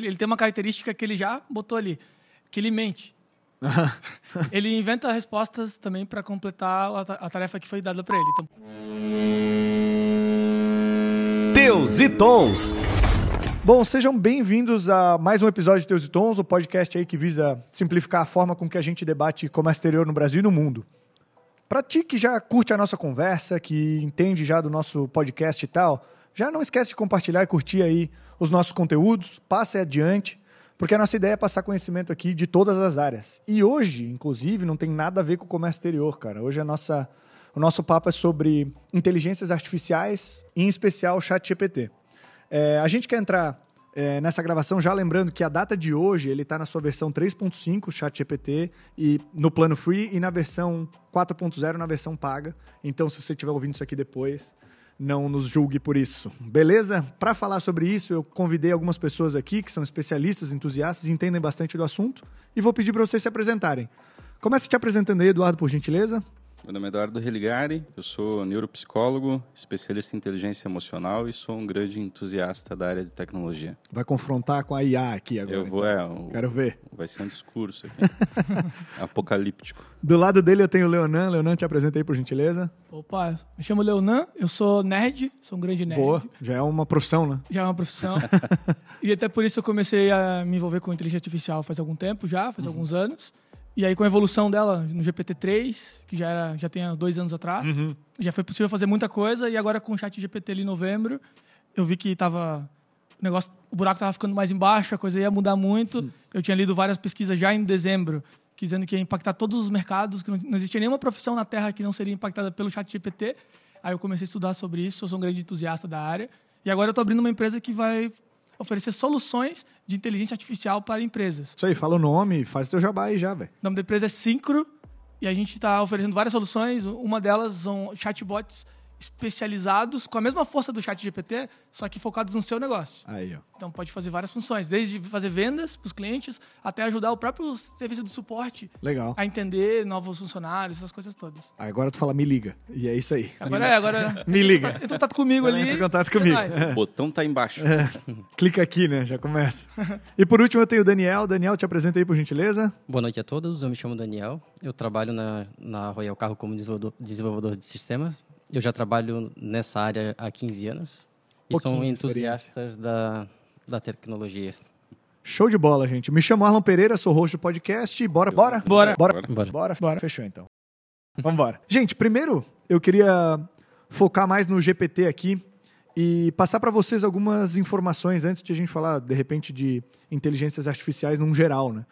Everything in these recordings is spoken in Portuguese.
Ele tem uma característica que ele já botou ali, que ele mente. ele inventa respostas também para completar a, a tarefa que foi dada para ele. Então... Teus e Tons. Bom, sejam bem-vindos a mais um episódio de Teus e Tons, o podcast aí que visa simplificar a forma com que a gente debate comércio exterior no Brasil e no mundo. Para ti que já curte a nossa conversa, que entende já do nosso podcast e tal, já não esquece de compartilhar e curtir aí os nossos conteúdos, passe adiante, porque a nossa ideia é passar conhecimento aqui de todas as áreas. E hoje, inclusive, não tem nada a ver com o comércio exterior, cara. Hoje a nossa, o nosso papo é sobre inteligências artificiais, em especial o chat GPT. É, a gente quer entrar é, nessa gravação já lembrando que a data de hoje ele está na sua versão 3.5, chat GPT, e no plano free, e na versão 4.0, na versão paga. Então, se você estiver ouvindo isso aqui depois, não nos julgue por isso. Beleza? Para falar sobre isso, eu convidei algumas pessoas aqui que são especialistas, entusiastas, entendem bastante do assunto e vou pedir para vocês se apresentarem. Comece te apresentando aí, Eduardo, por gentileza. Meu nome é Eduardo Religari, eu sou neuropsicólogo, especialista em inteligência emocional e sou um grande entusiasta da área de tecnologia. Vai confrontar com a IA aqui agora. Eu vou, então. é. O, Quero ver. Vai ser um discurso aqui. apocalíptico. Do lado dele eu tenho o Leonan. Leonan, te apresentei por gentileza. Opa, me chamo Leonan, eu sou nerd, sou um grande nerd. Boa, já é uma profissão, né? Já é uma profissão. e até por isso eu comecei a me envolver com inteligência artificial faz algum tempo já, faz uhum. alguns anos. E aí, com a evolução dela no GPT-3, que já, era, já tem dois anos atrás, uhum. já foi possível fazer muita coisa. E agora, com o chat GPT ali em novembro, eu vi que tava, o negócio, o buraco estava ficando mais embaixo, a coisa ia mudar muito. Uhum. Eu tinha lido várias pesquisas já em dezembro, dizendo que ia impactar todos os mercados, que não, não existia nenhuma profissão na Terra que não seria impactada pelo chat GPT. Aí eu comecei a estudar sobre isso, eu sou um grande entusiasta da área. E agora eu estou abrindo uma empresa que vai oferecer soluções de inteligência artificial para empresas. Isso aí, fala o nome, faz teu jabá aí já, velho. O nome da empresa é Syncro e a gente está oferecendo várias soluções. Uma delas são chatbots especializados com a mesma força do chat GPT, só que focados no seu negócio. Aí, ó. Então pode fazer várias funções, desde fazer vendas para os clientes até ajudar o próprio serviço do suporte Legal. a entender novos funcionários, essas coisas todas. Agora tu fala me liga. E é isso aí. Agora é, agora me liga. Entra em contato comigo ali. Entra em contato comigo. É. O botão tá embaixo. É. Clica aqui, né? Já começa. e por último eu tenho o Daniel. Daniel, te apresenta aí por gentileza. Boa noite a todos. Eu me chamo Daniel. Eu trabalho na, na Royal Carro como desenvolvedor, desenvolvedor de sistemas eu já trabalho nessa área há 15 anos e sou entusiasta da, da tecnologia. Show de bola, gente. Me chamo Arlon Pereira, sou host do podcast. Bora, bora? Bora. Bora. Bora. Bora. bora. Fechou, então. Vamos embora. Gente, primeiro eu queria focar mais no GPT aqui e passar para vocês algumas informações antes de a gente falar, de repente, de inteligências artificiais num geral, né?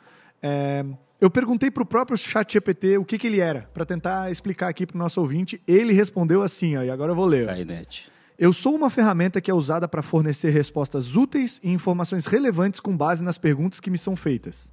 É, eu perguntei para o próprio chat GPT o que, que ele era, para tentar explicar aqui para o nosso ouvinte. Ele respondeu assim, ó, e agora eu vou ler. Skynet. Eu sou uma ferramenta que é usada para fornecer respostas úteis e informações relevantes com base nas perguntas que me são feitas.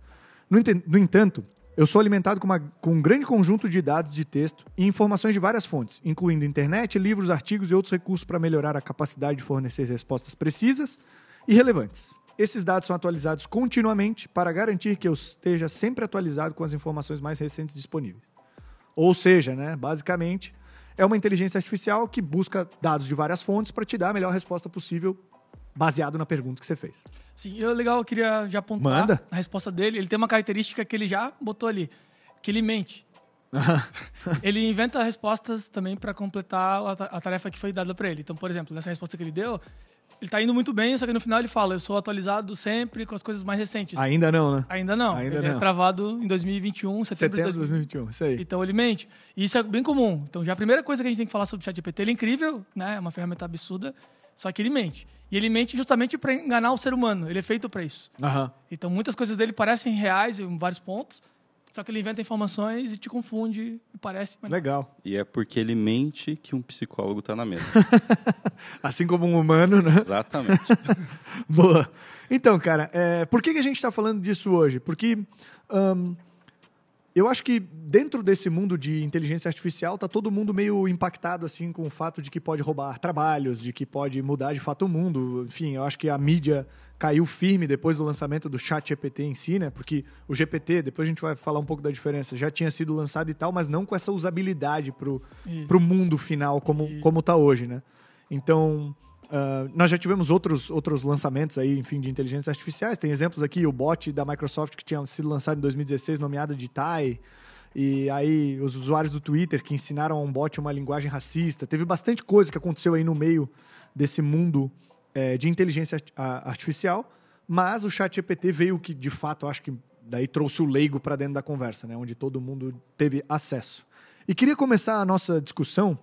No, no entanto, eu sou alimentado com, uma, com, um grande conjunto de dados de texto e informações de várias fontes, incluindo internet, livros, artigos e outros recursos para melhorar a capacidade de fornecer respostas precisas e relevantes. Esses dados são atualizados continuamente para garantir que eu esteja sempre atualizado com as informações mais recentes disponíveis. Ou seja, né, basicamente, é uma inteligência artificial que busca dados de várias fontes para te dar a melhor resposta possível baseado na pergunta que você fez. Sim, eu legal, eu queria já apontar Manda. a resposta dele. Ele tem uma característica que ele já botou ali, que ele mente. ele inventa respostas também para completar a tarefa que foi dada para ele. Então, por exemplo, nessa resposta que ele deu, ele tá indo muito bem, só que no final ele fala, eu sou atualizado sempre com as coisas mais recentes. Ainda não, né? Ainda não. Ainda ele é não. é travado em 2021, setembro, setembro de 2021. Isso aí. Então ele mente. E isso é bem comum. Então já a primeira coisa que a gente tem que falar sobre o ChatGPT, ele é incrível, né? É uma ferramenta absurda, só que ele mente. E ele mente justamente para enganar o ser humano. Ele é feito para isso. Uhum. Então muitas coisas dele parecem reais em vários pontos, só que ele inventa informações e te confunde, e parece. Mas... Legal. E é porque ele mente que um psicólogo está na mesa. assim como um humano, né? Exatamente. Boa. Então, cara, é, por que, que a gente está falando disso hoje? Porque um, eu acho que dentro desse mundo de inteligência artificial tá todo mundo meio impactado assim com o fato de que pode roubar trabalhos, de que pode mudar de fato o mundo. Enfim, eu acho que a mídia caiu firme depois do lançamento do chat GPT em si, né? Porque o GPT, depois a gente vai falar um pouco da diferença, já tinha sido lançado e tal, mas não com essa usabilidade pro, pro mundo final como, como tá hoje, né? Então, Uh, nós já tivemos outros, outros lançamentos aí, enfim, de inteligências artificiais. Tem exemplos aqui, o bot da Microsoft que tinha sido lançado em 2016, nomeado de Tai. E aí, os usuários do Twitter que ensinaram a um bot uma linguagem racista. Teve bastante coisa que aconteceu aí no meio desse mundo é, de inteligência artificial. Mas o chat GPT veio que, de fato, acho que daí trouxe o leigo para dentro da conversa, né? Onde todo mundo teve acesso. E queria começar a nossa discussão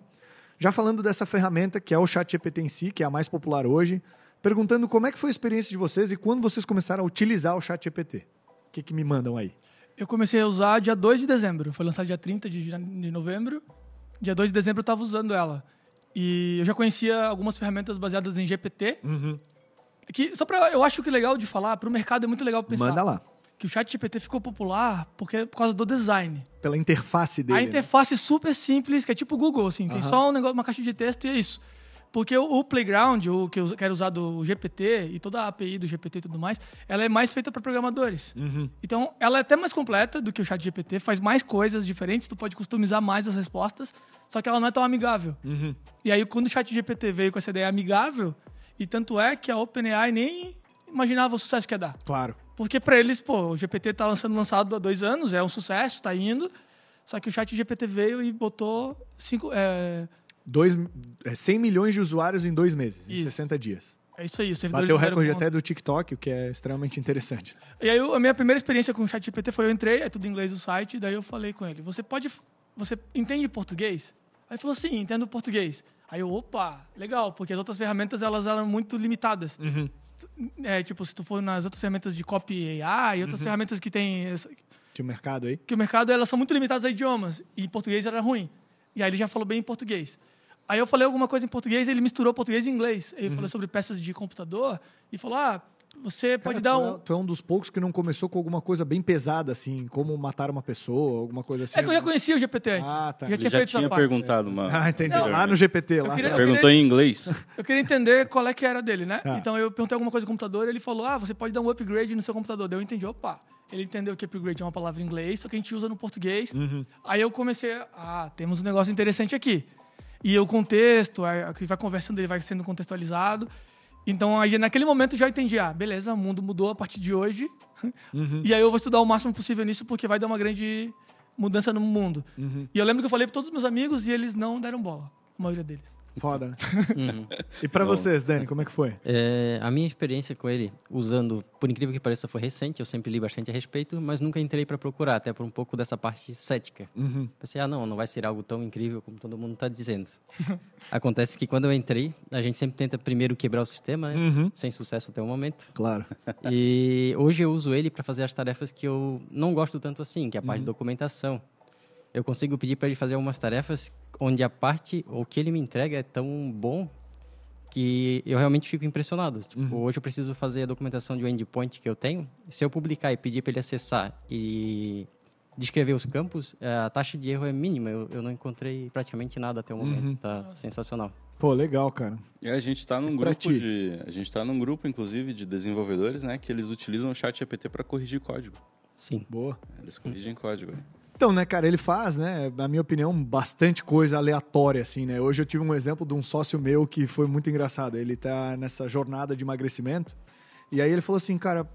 já falando dessa ferramenta que é o ChatGPT em si, que é a mais popular hoje, perguntando como é que foi a experiência de vocês e quando vocês começaram a utilizar o ChatGPT. O que, que me mandam aí? Eu comecei a usar dia 2 de dezembro. Foi lançado dia 30 de, de novembro. Dia 2 de dezembro eu estava usando ela. E eu já conhecia algumas ferramentas baseadas em GPT. Uhum. Que, só para eu acho que legal de falar, para o mercado é muito legal pensar. Manda lá que o chat GPT ficou popular porque, por causa do design. Pela interface dele. A né? interface né? super simples, que é tipo Google, assim. Tem só um negócio, uma caixa de texto e é isso. Porque o, o Playground, o que eu quero usar do GPT e toda a API do GPT e tudo mais, ela é mais feita para programadores. Uhum. Então, ela é até mais completa do que o chat GPT, faz mais coisas diferentes, tu pode customizar mais as respostas, só que ela não é tão amigável. Uhum. E aí, quando o chat GPT veio com essa ideia amigável, e tanto é que a OpenAI nem imaginava o sucesso que ia dar. Claro. Porque para eles, pô, o GPT tá lançando lançado há dois anos, é um sucesso, tá indo. Só que o chat GPT veio e botou cinco, é... Dois, é, 100 milhões de usuários em dois meses, isso. em 60 dias. É isso aí. Bateu o recorde até do TikTok, o que é extremamente interessante. E aí, a minha primeira experiência com o chat GPT foi, eu entrei, é tudo em inglês o site, daí eu falei com ele, você pode, você entende português? Aí ele falou, sim, entendo português. Aí eu, opa, legal, porque as outras ferramentas, elas eram muito limitadas. Uhum. É, tipo, se tu for nas outras ferramentas de copy AI e outras uhum. ferramentas que tem... Que o mercado aí? Que o mercado, elas são muito limitadas a idiomas. E em português era ruim. E aí ele já falou bem em português. Aí eu falei alguma coisa em português, ele misturou português e inglês. Ele uhum. falou sobre peças de computador e falou, ah, você pode dar um. Tu é, tu é, um dos poucos que não começou com alguma coisa bem pesada, assim, como matar uma pessoa, alguma coisa assim. É que eu já conhecia o GPT. Ah, tá. Já tinha, já feito tinha perguntado, é. mano. Ah, entendi. Não, lá no GPT, lá. Queria, Perguntou queria, em inglês. Eu queria entender qual é que era dele, né? Ah. Então eu perguntei alguma coisa no computador, ele falou: ah, você pode dar um upgrade no seu computador. Daí eu entendi, opa. Ele entendeu que upgrade é uma palavra em inglês, só que a gente usa no português. Uhum. Aí eu comecei, ah, temos um negócio interessante aqui. E o contexto, que vai conversando, ele vai sendo contextualizado. Então, aí, naquele momento, já entendi, ah, beleza, o mundo mudou a partir de hoje. Uhum. E aí eu vou estudar o máximo possível nisso, porque vai dar uma grande mudança no mundo. Uhum. E eu lembro que eu falei para todos os meus amigos e eles não deram bola, a maioria deles. Foda, né? Uhum. E para vocês, Dani, como é que foi? É, a minha experiência com ele, usando, por incrível que pareça, foi recente. Eu sempre li bastante a respeito, mas nunca entrei para procurar, até por um pouco dessa parte cética. Uhum. Pensei, ah, não, não vai ser algo tão incrível como todo mundo está dizendo. Acontece que quando eu entrei, a gente sempre tenta primeiro quebrar o sistema, né? uhum. sem sucesso até o momento. Claro. E hoje eu uso ele para fazer as tarefas que eu não gosto tanto assim, que é a parte de uhum. documentação eu consigo pedir para ele fazer algumas tarefas onde a parte, o que ele me entrega é tão bom que eu realmente fico impressionado. Tipo, uhum. Hoje eu preciso fazer a documentação de um endpoint que eu tenho. Se eu publicar e pedir para ele acessar e descrever os campos, a taxa de erro é mínima. Eu, eu não encontrei praticamente nada até o momento. Uhum. Tá sensacional. Pô, legal, cara. É, a gente está num grupo de, a gente está num grupo inclusive de desenvolvedores, né, que eles utilizam o Chat GPT para corrigir código. Sim. Boa. Eles corrigem código. Então, né, cara, ele faz, né, na minha opinião, bastante coisa aleatória, assim, né? Hoje eu tive um exemplo de um sócio meu que foi muito engraçado. Ele tá nessa jornada de emagrecimento e aí ele falou assim, cara,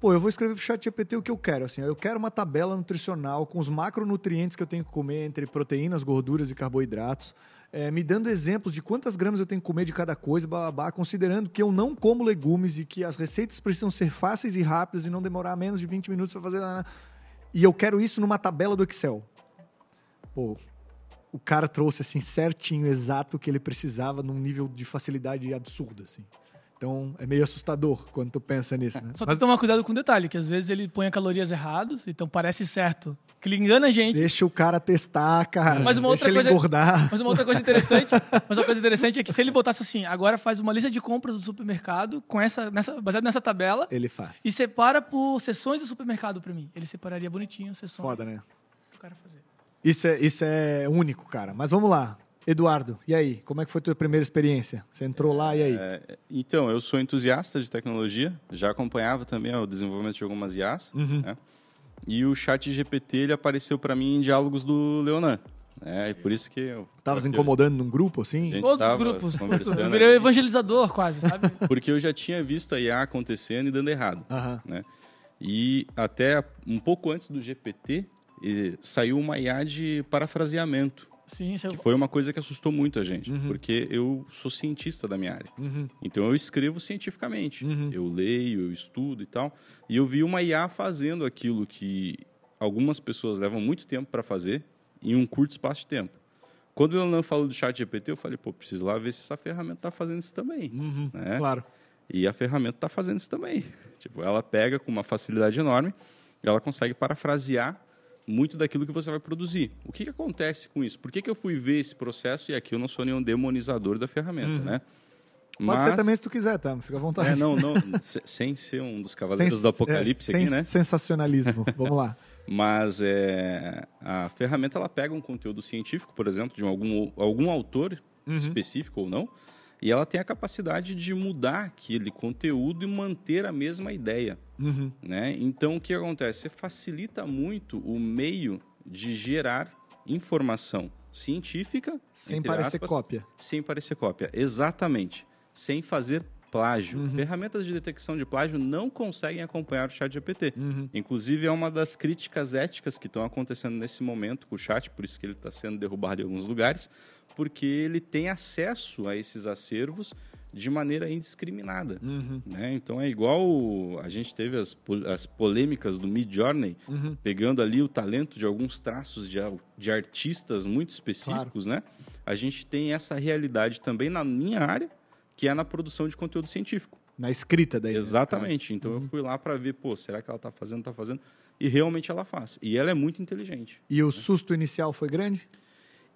pô, eu vou escrever pro chat GPT o que eu quero, assim, eu quero uma tabela nutricional com os macronutrientes que eu tenho que comer entre proteínas, gorduras e carboidratos, é, me dando exemplos de quantas gramas eu tenho que comer de cada coisa, babá, considerando que eu não como legumes e que as receitas precisam ser fáceis e rápidas e não demorar menos de 20 minutos para fazer e eu quero isso numa tabela do Excel. Pô, o cara trouxe assim certinho, exato o que ele precisava num nível de facilidade absurdo, assim. Então é meio assustador quando tu pensa nisso, né? Só Mas... tem que tomar cuidado com o detalhe, que às vezes ele põe calorias erradas, então parece certo. Que ele engana a gente. Deixa o cara testar, cara. Mas uma Deixa outra ele coisa, engordar. Mas uma outra coisa interessante, mas uma coisa interessante é que se ele botasse assim, agora faz uma lista de compras do supermercado com essa, nessa, baseado nessa tabela. Ele faz. E separa por sessões do supermercado para mim. Ele separaria bonitinho sessões. Foda, né? O cara fazer. Isso é, isso é único, cara. Mas vamos lá. Eduardo, e aí? Como é que foi a tua primeira experiência? Você entrou lá e aí? É, então, eu sou entusiasta de tecnologia, já acompanhava também o desenvolvimento de algumas IAs, uhum. né? E o chat GPT ele apareceu para mim em diálogos do Leonan. É, e por isso que eu... Tava se incomodando num grupo, assim? Todos os grupos. Eu virei evangelizador quase, sabe? Porque eu já tinha visto a IA acontecendo e dando errado. Né? E até um pouco antes do GPT, saiu uma IA de parafraseamento. Sim, que foi uma coisa que assustou muito a gente, uhum. porque eu sou cientista da minha área. Uhum. Então eu escrevo cientificamente. Uhum. Eu leio, eu estudo e tal. E eu vi uma IA fazendo aquilo que algumas pessoas levam muito tempo para fazer em um curto espaço de tempo. Quando o Leonardo falou do chat GPT, eu falei, pô, preciso lá ver se essa ferramenta está fazendo isso também. Uhum. Né? Claro. E a ferramenta está fazendo isso também. Tipo, ela pega com uma facilidade enorme, ela consegue parafrasear muito daquilo que você vai produzir. O que, que acontece com isso? Por que, que eu fui ver esse processo? E aqui eu não sou nenhum demonizador da ferramenta, uhum. né? Pode Mas... ser também se tu quiser, tá? Fica à vontade. É, não, não, sem ser um dos cavaleiros do apocalipse é, aqui, né? Sensacionalismo. Vamos lá. Mas é, a ferramenta ela pega um conteúdo científico, por exemplo, de algum, algum autor uhum. específico ou não, e ela tem a capacidade de mudar aquele conteúdo e manter a mesma ideia. Uhum. Né? Então, o que acontece? Você facilita muito o meio de gerar informação científica. Sem parecer aspas, cópia. Sem parecer cópia, exatamente. Sem fazer plágio. Uhum. Ferramentas de detecção de plágio não conseguem acompanhar o chat GPT. Uhum. Inclusive, é uma das críticas éticas que estão acontecendo nesse momento com o chat, por isso que ele está sendo derrubado em alguns lugares, porque ele tem acesso a esses acervos de maneira indiscriminada. Uhum. Né? Então é igual a gente teve as, as polêmicas do Mid Journey, uhum. pegando ali o talento de alguns traços de, de artistas muito específicos, claro. né? A gente tem essa realidade também na minha área, que é na produção de conteúdo científico. Na escrita daí. Né? Exatamente. Né? Então uhum. eu fui lá para ver, pô, será que ela está fazendo, está fazendo? E realmente ela faz. E ela é muito inteligente. E o susto inicial foi grande?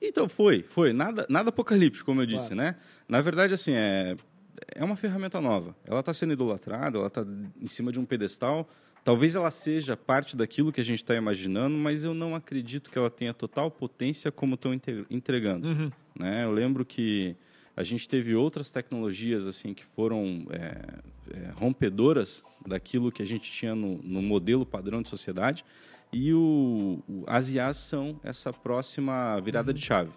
Então foi, foi. Nada, nada apocalíptico, como eu disse, claro. né? Na verdade, assim, é, é uma ferramenta nova. Ela está sendo idolatrada, ela está em cima de um pedestal. Talvez ela seja parte daquilo que a gente está imaginando, mas eu não acredito que ela tenha total potência como estão entregando. Uhum. Né? Eu lembro que a gente teve outras tecnologias assim que foram é, é, rompedoras daquilo que a gente tinha no, no modelo padrão de sociedade e o, o, as IAs são essa próxima virada uhum. de chave.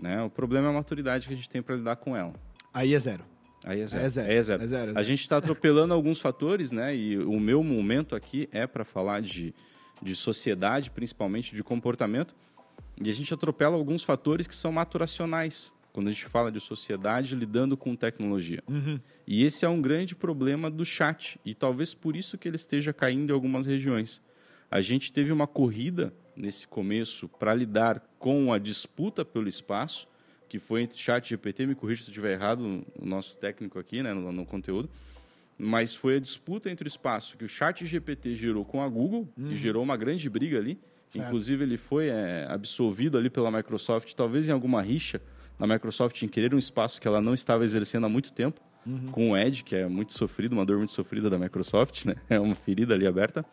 Né? O problema é a maturidade que a gente tem para lidar com ela. Aí é zero. Aí é zero. É zero. Aí é zero. É zero, é zero. A gente está atropelando alguns fatores, né? E o meu momento aqui é para falar de, de sociedade, principalmente de comportamento. E a gente atropela alguns fatores que são maturacionais quando a gente fala de sociedade lidando com tecnologia. Uhum. E esse é um grande problema do chat, e talvez por isso que ele esteja caindo em algumas regiões. A gente teve uma corrida nesse começo para lidar com a disputa pelo espaço, que foi entre chat GPT, me corrija se eu estiver errado, o nosso técnico aqui, né, no, no, conteúdo, mas foi a disputa entre o espaço que o chat GPT gerou com a Google, uhum. e gerou uma grande briga ali, certo. inclusive ele foi é, absolvido ali pela Microsoft, talvez em alguma rixa, na Microsoft em querer um espaço que ela não estava exercendo há muito tempo, uhum. com o Edge, que é muito sofrido, uma dor muito sofrida da Microsoft, né? É uma ferida ali aberta.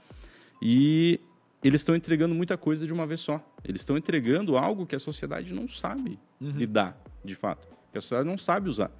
E eles estão entregando muita coisa de uma vez só. Eles estão entregando algo que a sociedade não sabe uhum. lidar, de fato. Que a sociedade não sabe usar.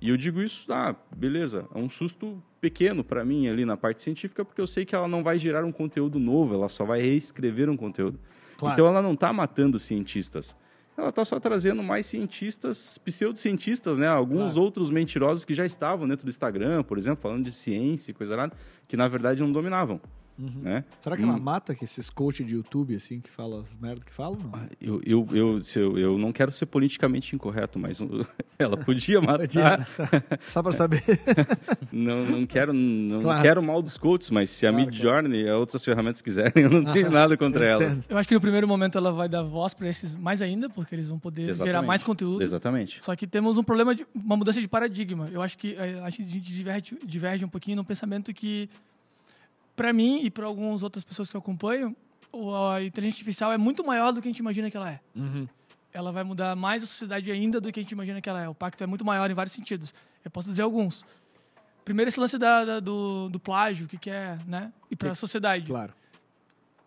E eu digo isso, ah, beleza, é um susto pequeno para mim ali na parte científica, porque eu sei que ela não vai gerar um conteúdo novo, ela só vai reescrever um conteúdo. Claro. Então ela não está matando cientistas ela está só trazendo mais cientistas, pseudocientistas, né? Alguns claro. outros mentirosos que já estavam dentro do Instagram, por exemplo, falando de ciência e coisa lá, que na verdade não dominavam. Uhum. Né? Será que ela hum. mata que esses coaches de YouTube, assim, que falam as merdas que falam? Ah, eu, eu, eu, eu, eu, não quero ser politicamente incorreto, mas ela podia matar. Podia. Né? Só para saber. não, não quero não claro. quero mal dos coaches, mas se a claro, Midjourney e outras ferramentas quiserem, eu não tenho nada contra elas. Eu acho que no primeiro momento ela vai dar voz para esses mais ainda, porque eles vão poder Exatamente. gerar mais conteúdo. Exatamente. Só que temos um problema de uma mudança de paradigma. Eu acho que a gente diverge, diverge um pouquinho no pensamento que para mim e para algumas outras pessoas que eu acompanho, a inteligência artificial é muito maior do que a gente imagina que ela é. Uhum. Ela vai mudar mais a sociedade ainda do que a gente imagina que ela é. O pacto é muito maior em vários sentidos. Eu posso dizer alguns. Primeiro, esse lance da, da do, do, plágio, o que, que é, né? E para a sociedade. Claro.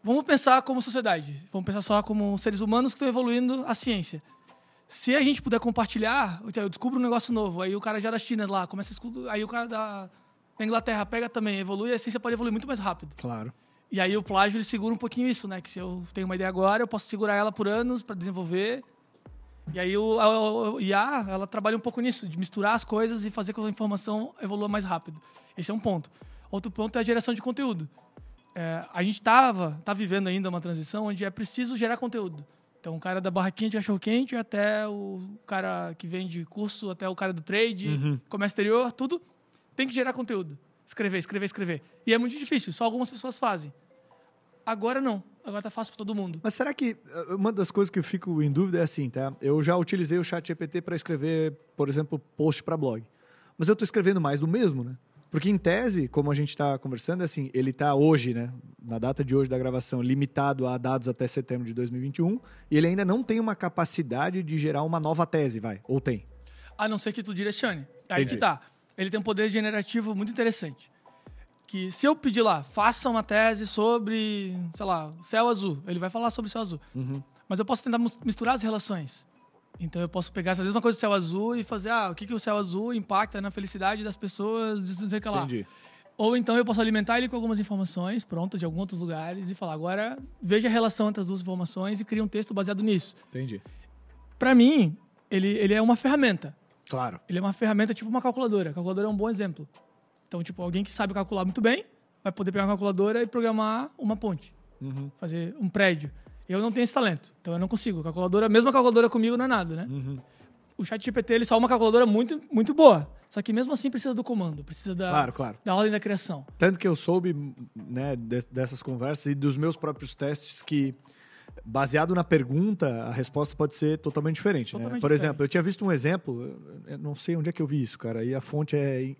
Vamos pensar como sociedade. Vamos pensar só como seres humanos que estão evoluindo a ciência. Se a gente puder compartilhar, eu descubro um negócio novo, aí o cara já da China lá, começa a escutar, aí o cara da na Inglaterra pega também, evolui, a ciência pode evoluir muito mais rápido. Claro. E aí o plágio ele segura um pouquinho isso, né? Que se eu tenho uma ideia agora, eu posso segurar ela por anos para desenvolver E aí o, a, o IA, ela trabalha um pouco nisso, de misturar as coisas e fazer com que a informação evolua mais rápido. Esse é um ponto. Outro ponto é a geração de conteúdo. É, a gente estava, tá vivendo ainda uma transição onde é preciso gerar conteúdo. Então, o cara da barraquinha de cachorro-quente até o cara que vende curso, até o cara do trade, uhum. comércio exterior, tudo tem que gerar conteúdo. Escrever, escrever, escrever. E é muito difícil, só algumas pessoas fazem. Agora não. Agora tá fácil para todo mundo. Mas será que eh, uma das coisas que eu fico em dúvida é assim, tá? Eu já utilizei o chat GPT para escrever, por exemplo, post para blog. Mas eu estou escrevendo mais do mesmo, né? Porque em tese, como a gente está conversando, é assim, ele está hoje, né, na data de hoje da gravação, limitado a dados até setembro de 2021, e ele ainda não tem uma capacidade de gerar uma nova tese, vai? Ou tem? A não ser que tu direcione. Aí Entendi. que tá. Ele tem um poder generativo muito interessante que se eu pedir lá, faça uma tese sobre, sei lá, céu azul, ele vai falar sobre céu azul. Uhum. Mas eu posso tentar misturar as relações. Então eu posso pegar essa mesma coisa do céu azul e fazer, ah, o que, que o céu azul impacta na felicidade das pessoas, não sei o que lá. Entendi. Ou então eu posso alimentar ele com algumas informações prontas de alguns outros lugares e falar, agora veja a relação entre as duas informações e cria um texto baseado nisso. Entendi. Para mim, ele, ele é uma ferramenta. Claro. Ele é uma ferramenta tipo uma calculadora. A calculadora é um bom exemplo. Então, tipo, alguém que sabe calcular muito bem vai poder pegar uma calculadora e programar uma ponte. Uhum. Fazer um prédio. Eu não tenho esse talento, então eu não consigo. Calculadora, mesmo a calculadora comigo não é nada, né? Uhum. O chat GPT ele só é uma calculadora muito, muito boa. Só que mesmo assim precisa do comando, precisa da, claro, claro. da ordem da criação. Tanto que eu soube né, dessas conversas e dos meus próprios testes que, baseado na pergunta, a resposta pode ser totalmente diferente. Né? Totalmente né? Por diferente. exemplo, eu tinha visto um exemplo, eu não sei onde é que eu vi isso, cara, e a fonte é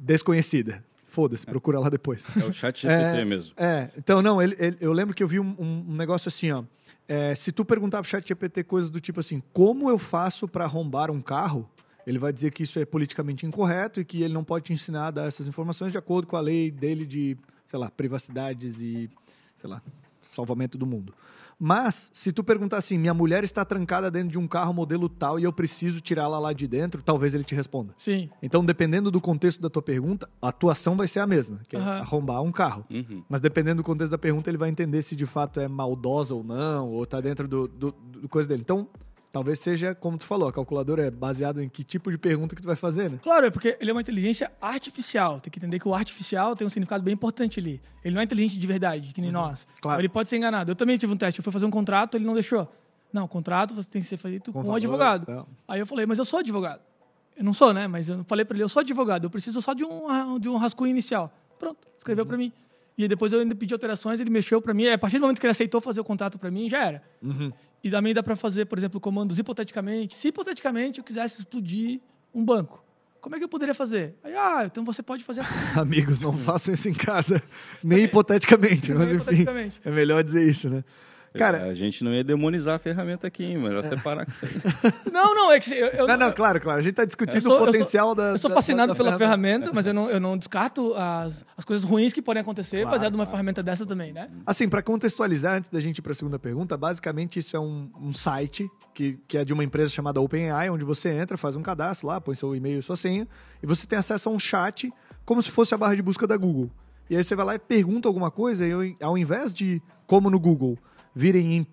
desconhecida. Foda-se, procura lá depois. É o chat GPT é, mesmo. É, então não, ele, ele, eu lembro que eu vi um, um negócio assim, ó. É, se tu perguntar pro chat GPT coisas do tipo assim, como eu faço para arrombar um carro, ele vai dizer que isso é politicamente incorreto e que ele não pode te ensinar a dar essas informações de acordo com a lei dele de, sei lá, privacidades e, sei lá, salvamento do mundo. Mas, se tu perguntar assim, minha mulher está trancada dentro de um carro modelo tal e eu preciso tirá-la lá de dentro, talvez ele te responda. Sim. Então, dependendo do contexto da tua pergunta, a tua ação vai ser a mesma, que é uhum. arrombar um carro. Uhum. Mas dependendo do contexto da pergunta, ele vai entender se de fato é maldosa ou não, ou está dentro do, do, do coisa dele. Então, Talvez seja, como tu falou, a calculadora é baseada em que tipo de pergunta que tu vai fazer, né? Claro, é porque ele é uma inteligência artificial. Tem que entender que o artificial tem um significado bem importante ali. Ele não é inteligente de verdade, que nem uhum. nós. Claro. Ele pode ser enganado. Eu também tive um teste. Eu fui fazer um contrato, ele não deixou. Não, o contrato tem que ser feito com, com um advogado. Então. Aí eu falei, mas eu sou advogado. Eu não sou, né? Mas eu falei para ele, eu sou advogado. Eu preciso só de um, de um rascunho inicial. Pronto, escreveu uhum. para mim. E depois eu ainda pedi alterações, ele mexeu para mim. A partir do momento que ele aceitou fazer o contrato para mim, já era. Uhum. E também dá para fazer, por exemplo, comandos hipoteticamente. Se hipoteticamente eu quisesse explodir um banco, como é que eu poderia fazer? Aí, ah, então você pode fazer assim. Amigos, não façam isso em casa, nem hipoteticamente, mas enfim, é melhor dizer isso, né? Cara, a gente não ia demonizar a ferramenta aqui, hein? Melhor é. separar com isso aí. Não, não, é que eu, eu não, não, claro, claro. A gente está discutindo sou, o potencial eu sou, da. Eu sou fascinado da, da pela ferramenta, ferramenta, mas eu não, eu não descarto as, as coisas ruins que podem acontecer claro, baseado numa claro. ferramenta dessa também, né? Assim, para contextualizar, antes da gente ir para a segunda pergunta, basicamente isso é um, um site que, que é de uma empresa chamada OpenAI, onde você entra, faz um cadastro lá, põe seu e-mail e sua senha, e você tem acesso a um chat como se fosse a barra de busca da Google. E aí você vai lá e pergunta alguma coisa, e ao invés de, como no Google, virem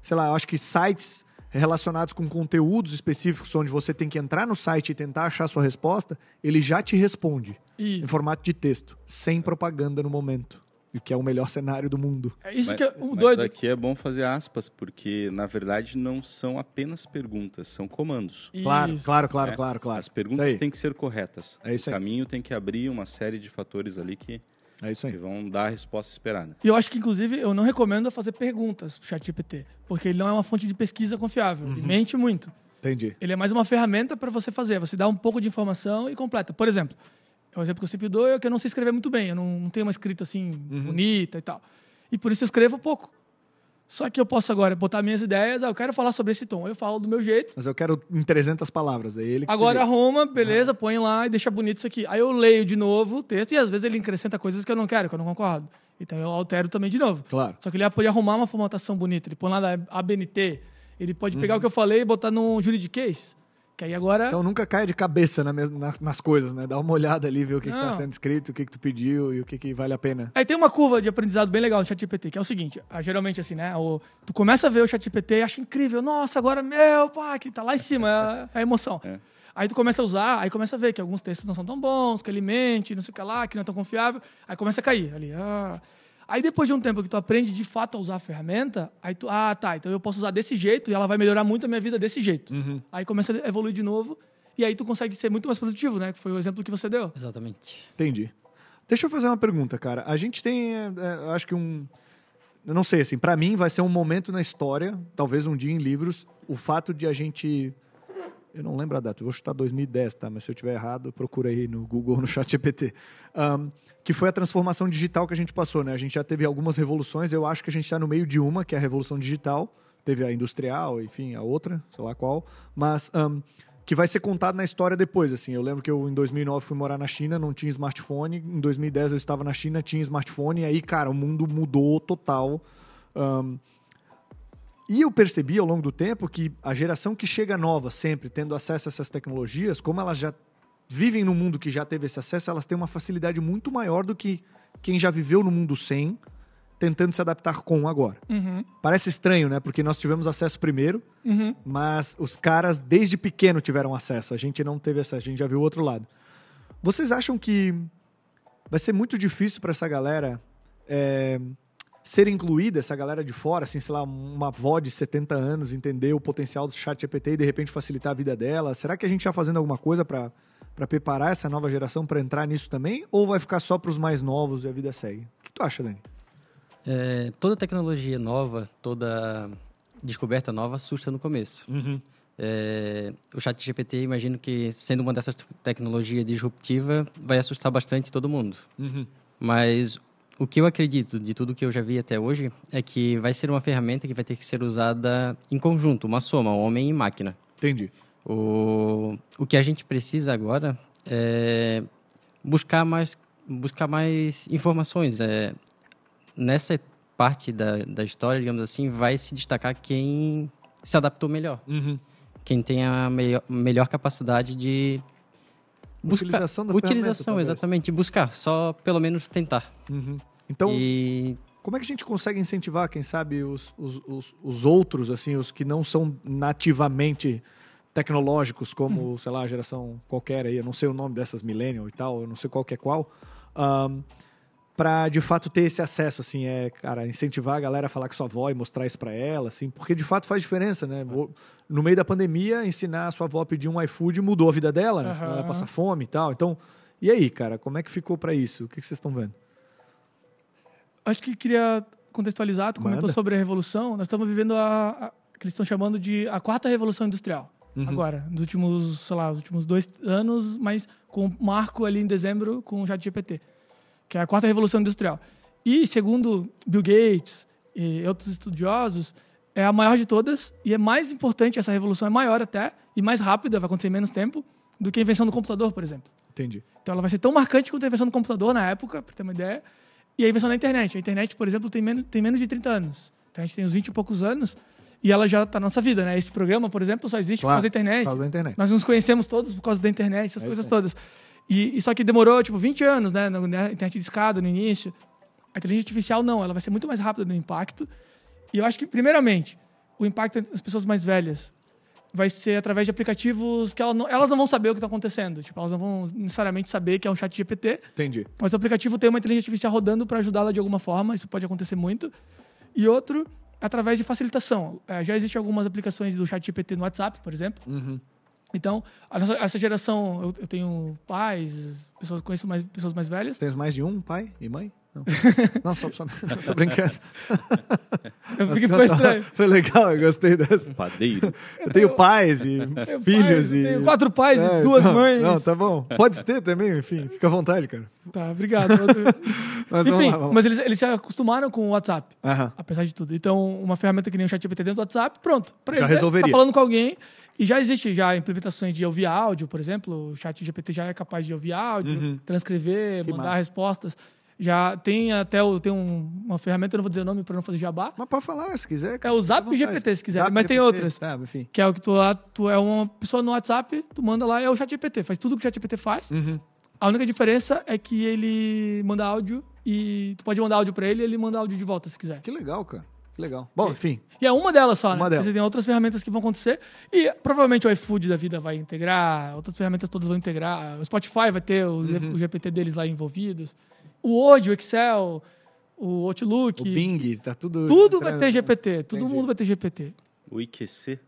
sei lá, eu acho que sites relacionados com conteúdos específicos, onde você tem que entrar no site e tentar achar a sua resposta, ele já te responde Isso. em formato de texto, sem propaganda no momento. O que é o melhor cenário do mundo. É isso mas, que é o um doido. aqui é bom fazer aspas, porque na verdade não são apenas perguntas, são comandos. Isso. Claro, claro, claro, é. claro, claro. As perguntas têm que ser corretas. É isso o caminho tem que abrir uma série de fatores ali que é isso aí. Que vão dar a resposta esperada. E eu acho que, inclusive, eu não recomendo fazer perguntas pro ChatGPT, porque ele não é uma fonte de pesquisa confiável. Uhum. Ele mente muito. Entendi. Ele é mais uma ferramenta para você fazer. Você dá um pouco de informação e completa. Por exemplo, o exemplo que eu sempre dou é que eu não sei escrever muito bem. Eu não, não tenho uma escrita assim uhum. bonita e tal. E por isso eu escrevo pouco. Só que eu posso agora botar minhas ideias, ah, eu quero falar sobre esse tom, eu falo do meu jeito. Mas eu quero em 300 palavras, é ele que Agora arruma, beleza, põe lá e deixa bonito isso aqui. Aí eu leio de novo o texto e às vezes ele acrescenta coisas que eu não quero, que eu não concordo. Então eu altero também de novo. Claro. Só que ele pode arrumar uma formatação bonita, ele põe lá da ABNT, ele pode pegar uhum. o que eu falei e botar num juridiquês Que aí agora... Então nunca caia de cabeça na nas, nas, coisas, né? Dá uma olhada ali, ver o que está sendo escrito, o que, que tu pediu e o que, que vale a pena. Aí tem uma curva de aprendizado bem legal no ChatGPT, que é o seguinte, ah, geralmente assim, né? O, tu começa a ver o ChatGPT e acha incrível, nossa, agora, meu, pá, que tá lá em cima, é, é a emoção. É. Aí tu começa a usar, aí começa a ver que alguns textos não são tão bons, que ele mente, não sei o que lá, que não é tão confiável, aí começa a cair ali. Ah. Aí depois de um tempo que tu aprende de fato a usar a ferramenta, aí tu, ah, tá, então eu posso usar desse jeito e ela vai melhorar muito a minha vida desse jeito. Uhum. Aí começa a evoluir de novo e aí tu consegue ser muito mais produtivo, né? Que foi o exemplo que você deu. Exatamente. Entendi. Deixa eu fazer uma pergunta, cara. A gente tem, é, é acho que um, eu não sei, assim, para mim vai ser um momento na história, talvez um dia em livros, o fato de a gente eu não lembro a data, vou chutar 2010, tá? Mas se eu tiver errado, procura aí no Google, no chat GPT. Um, que foi a transformação digital que a gente passou, né? A gente já teve algumas revoluções, eu acho que a gente está no meio de uma, que é a revolução digital. Teve a industrial, enfim, a outra, sei lá qual. Mas um, que vai ser contado na história depois, assim. Eu lembro que eu, em 2009, fui morar na China, não tinha smartphone. Em 2010, eu estava na China, tinha smartphone. E aí, cara, o mundo mudou total. Um, e eu percebi ao longo do tempo que a geração que chega nova, sempre tendo acesso a essas tecnologias, como elas já vivem no mundo que já teve esse acesso, elas têm uma facilidade muito maior do que quem já viveu no mundo sem, tentando se adaptar com agora. Uhum. Parece estranho, né? Porque nós tivemos acesso primeiro, uhum. mas os caras desde pequeno tiveram acesso. A gente não teve acesso, a gente já viu o outro lado. Vocês acham que vai ser muito difícil para essa galera é, ser incluída, essa galera de fora, assim, sei lá, uma avó de 70 anos entender o potencial do chat GPT e de repente facilitar a vida dela? Será que a gente está fazendo alguma coisa para preparar essa nova geração para entrar nisso também? Ou vai ficar só para os mais novos e a vida segue? O que tu acha, Dani? É, toda tecnologia nova, toda descoberta nova assusta no começo. Uhum. É, o chat GPT, imagino que sendo uma dessas tecnologias disruptiva, vai assustar bastante todo mundo. Uhum. Mas o que eu acredito de tudo que eu já vi até hoje é que vai ser uma ferramenta que vai ter que ser usada em conjunto, uma soma, homem e máquina. Entendi. O, o que a gente precisa agora é buscar mais, buscar mais informações. É, nessa parte da, da história, digamos assim, vai se destacar quem se adaptou melhor. Uhum. Quem tem a melhor, melhor capacidade de buscar. Utilização da Utilização, exatamente. Buscar, só pelo menos tentar. Uhum. Então, e... como é que a gente consegue incentivar, quem sabe, os, os, os, os, outros, assim, os que não são nativamente tecnológicos, como, uhum. sei lá, a geração qualquer aí, eu não sei o nome dessas millennial e tal, eu não sei qual que é qual, um, para de fato ter esse acesso, assim, é, cara, incentivar a galera a falar com sua avó e mostrar isso para ela, assim, porque de fato faz diferença, né? No meio da pandemia, ensinar a sua avó a pedir um iFood mudou a vida dela, né? Uhum. Ela passa fome e tal. Então, e aí, cara, como é que ficou para isso? O que, que vocês estão vendo? Acho que queria contextualizar, tu comentou Manda. sobre a revolução. Nós estamos vivendo a, a que eles estão chamando de a quarta revolução industrial. Uhum. Agora, nos últimos, sei lá, nos últimos dois anos, mas com marco ali em dezembro com o ChatGPT que é a quarta revolução industrial. E, segundo Bill Gates e outros estudiosos, é a maior de todas e é mais importante, essa revolução é maior até, e mais rápida, vai acontecer em menos tempo, do que a invenção do computador, por exemplo. Entendi. Então ela vai ser tão marcante quanto a invenção do computador na época, para ter uma ideia, e a invenção da internet. A internet, por exemplo, tem menos, tem menos de 30 anos. Então a gente tem uns 20 e poucos anos, e ela já está na nossa vida, né? Esse programa, por exemplo, só existe claro, por causa da internet. Por causa da internet. Nós nos conhecemos todos por causa da internet, essas é coisas todas. E, e, só que demorou, tipo, 20 anos, né? Na, internet de escada, no início. A inteligência artificial, não. Ela vai ser muito mais rápida no impacto. E eu acho que, primeiramente, o impacto das pessoas mais velhas vai ser através de aplicativos que elas não, elas não vão saber o que está acontecendo. Tipo, elas não vão necessariamente saber que é um chat GPT. Entendi. Mas o aplicativo tem uma inteligência artificial rodando para ajudá-la de alguma forma. Isso pode acontecer muito. E outro, através de facilitação. É, já existem algumas aplicações do chat GPT no WhatsApp, por exemplo. Uhum então, nossa, essa geração, eu, eu, tenho pais, pessoas, conheço mais, pessoas mais velhas. Tens mais de um pai e mãe? Não, não só, só, só brincando. Eu fiquei estranho. Foi legal, eu gostei dessa. Padeiro. Eu tenho pais e filhos e... Tenho quatro pais é, e duas não, mães. Não, tá bom. Pode ter também, enfim, fica à vontade, cara. Tá, obrigado. mas enfim, lá, mas eles, eles se acostumaram com o WhatsApp, uh -huh. apesar de tudo. Então, uma ferramenta que nem o ChatGPT dentro do WhatsApp, pronto. Pra já eles, é, resolveria. Tá falando com alguém e já existe já implementações de ouvir áudio, por exemplo. O chat GPT já é capaz de ouvir áudio, uhum. transcrever, que mandar massa. respostas. Já tem até tem um, uma ferramenta, eu não vou dizer o nome para não fazer jabá. Mas pode falar, se quiser. É o Zap GPT, se quiser. Zap mas GPT, tem outras. Tá, enfim. Que é o que tu, tu é uma pessoa no WhatsApp, tu manda lá, é o Chat GPT. Faz tudo que o Chat GPT faz. Uhum. A única diferença é que ele manda áudio e tu pode mandar áudio para ele e ele manda áudio de volta se quiser. Que legal, cara. Legal. Bom, enfim. E é uma delas só, uma né? Delas. Tem outras ferramentas que vão acontecer. E provavelmente o iFood da vida vai integrar, outras ferramentas todas vão integrar. O Spotify vai ter o, uhum. o GPT deles lá envolvidos o Word, o Excel, o Outlook. O Bing, tá tudo. Tudo vai ter GPT. Todo Entendi. mundo vai ter GPT. O IQC?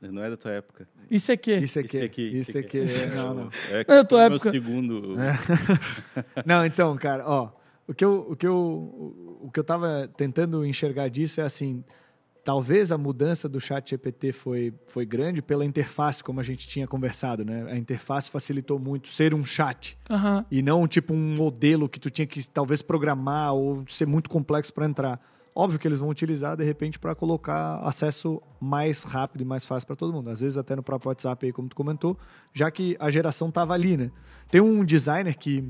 Não é da tua época. Isso aqui. Isso aqui. Isso aqui. Isso aqui. Não, não. É, é da tua é época. meu segundo. É. não, então, cara, ó. O que eu, o que eu, o que eu tava tentando enxergar disso é assim Talvez a mudança do chat GPT foi, foi grande pela interface, como a gente tinha conversado, né? A interface facilitou muito ser um chat uhum. e não tipo um modelo que tu tinha que talvez programar ou ser muito complexo para entrar. Óbvio que eles vão utilizar de repente para colocar acesso mais rápido e mais fácil para todo mundo. Às vezes até no próprio WhatsApp aí, como tu comentou, já que a geração tava ali, né? Tem um designer que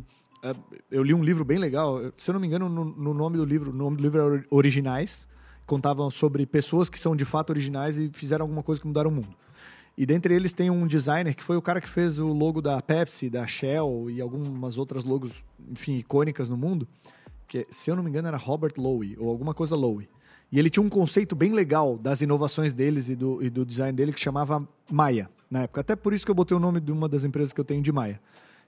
eu li um livro bem legal, se eu não me engano, no, no nome do livro, o nome do livro é Originais contavam sobre pessoas que são de fato originais e fizeram alguma coisa que mudaram o mundo. E dentre eles tem um designer que foi o cara que fez o logo da Pepsi, da Shell e algumas outras logos, enfim, icônicas no mundo, que se eu não me engano era Robert Lowe ou alguma coisa Lowe. E ele tinha um conceito bem legal das inovações deles e do, e do design dele que chamava Maya, na época. Até por isso que eu botei o nome de uma das empresas que eu tenho de Maya,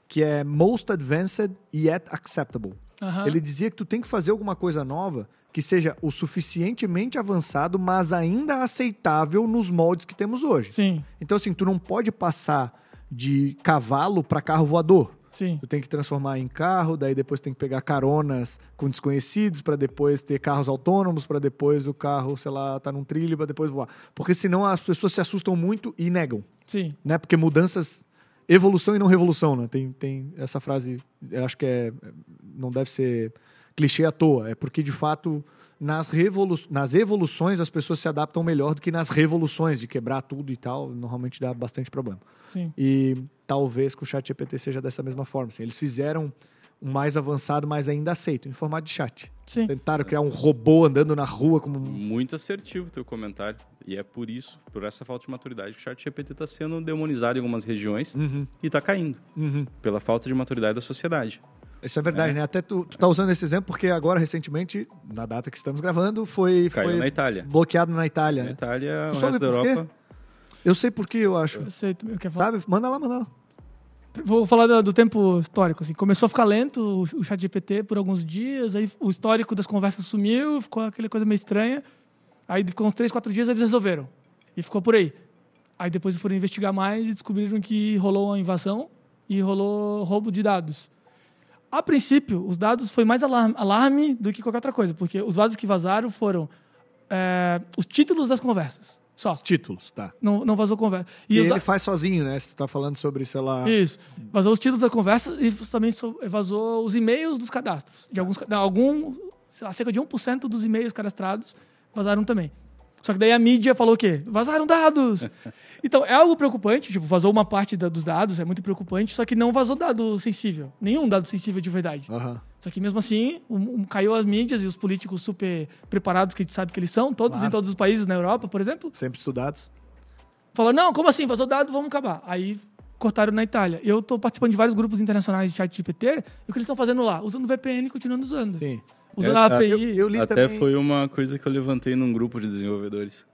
que é Most Advanced Yet Acceptable. Uhum. Ele dizia que tu tem que fazer alguma coisa nova que seja o suficientemente avançado, mas ainda aceitável nos moldes que temos hoje. Sim. Então, assim, tu não pode passar de cavalo para carro voador. Sim. Tu tem que transformar em carro, daí depois tem que pegar caronas com desconhecidos para depois ter carros autônomos, para depois o carro, sei lá, tá num trilho para depois voar. Porque senão as pessoas se assustam muito e negam. Sim. Né? Porque mudanças evolução e não revolução, né? Tem, tem essa frase, acho que é não deve ser clichê à toa, é porque de fato nas, revolu nas evoluções as pessoas se adaptam melhor do que nas revoluções de quebrar tudo e tal, normalmente dá bastante problema. Sim. E talvez com o chat GPT seja dessa mesma forma. Assim, eles fizeram mais avançado, mas ainda aceito, em formato de chat. Sim. Tentaram criar um robô andando na rua como... Muito assertivo o teu comentário. E é por isso, por essa falta de maturidade, que o chat GPT está sendo demonizado em algumas regiões uhum. e está caindo. Uhum. Pela falta de maturidade da sociedade. Isso é verdade, é. né? Até tu, tu tá usando esse exemplo porque agora, recentemente, na data que estamos gravando, foi, Caiu foi na Itália. bloqueado na Itália. Na né? Itália, o resto da Europa... Eu sei por que eu acho. Eu sei, eu quero falar. Sabe? Manda lá, manda lá. Vou falar do, do, tempo histórico. Assim. Começou a ficar lento o, o chat GPT por alguns dias, aí o histórico das conversas sumiu, ficou aquela coisa meio estranha. Aí ficou uns três, quatro dias eles resolveram. E ficou por aí. Aí depois foram investigar mais e descobriram que rolou uma invasão e rolou roubo de dados. A princípio, os dados foi mais alarme, alarme do que qualquer outra coisa, porque os dados que vazaram foram é, os títulos das conversas. Só. Os títulos, tá. Não, não vazou conversa. E, e ele da... faz sozinho, né? Se tu tá falando sobre, sei lá... Isso. Vazou os títulos da conversa e também vazou os e-mails dos cadastros. De alguns, algum, sei lá, cerca de 1% dos e-mails cadastrados vazaram também. Só que daí a mídia falou o quê? Vazaram dados! então, é algo preocupante, tipo, vazou uma parte da, dos dados, é muito preocupante, só que não vazou dado sensível. Nenhum dado sensível de verdade. Uhum. Só que mesmo assim, um, um, caiu as mídias e os políticos super preparados que a gente sabe que eles são, todos claro. em todos os países na Europa, por exemplo. Sempre estudados. Falaram, não, como assim? Vazou dado, vamos acabar. Aí cortaram na Itália. Eu estou participando de vários grupos internacionais de chat GPT, e o que eles estão fazendo lá? Usando VPN e continuando usando. Sim. Usando é, a API. Eu, eu li até também... foi uma coisa que eu levantei num grupo de desenvolvedores.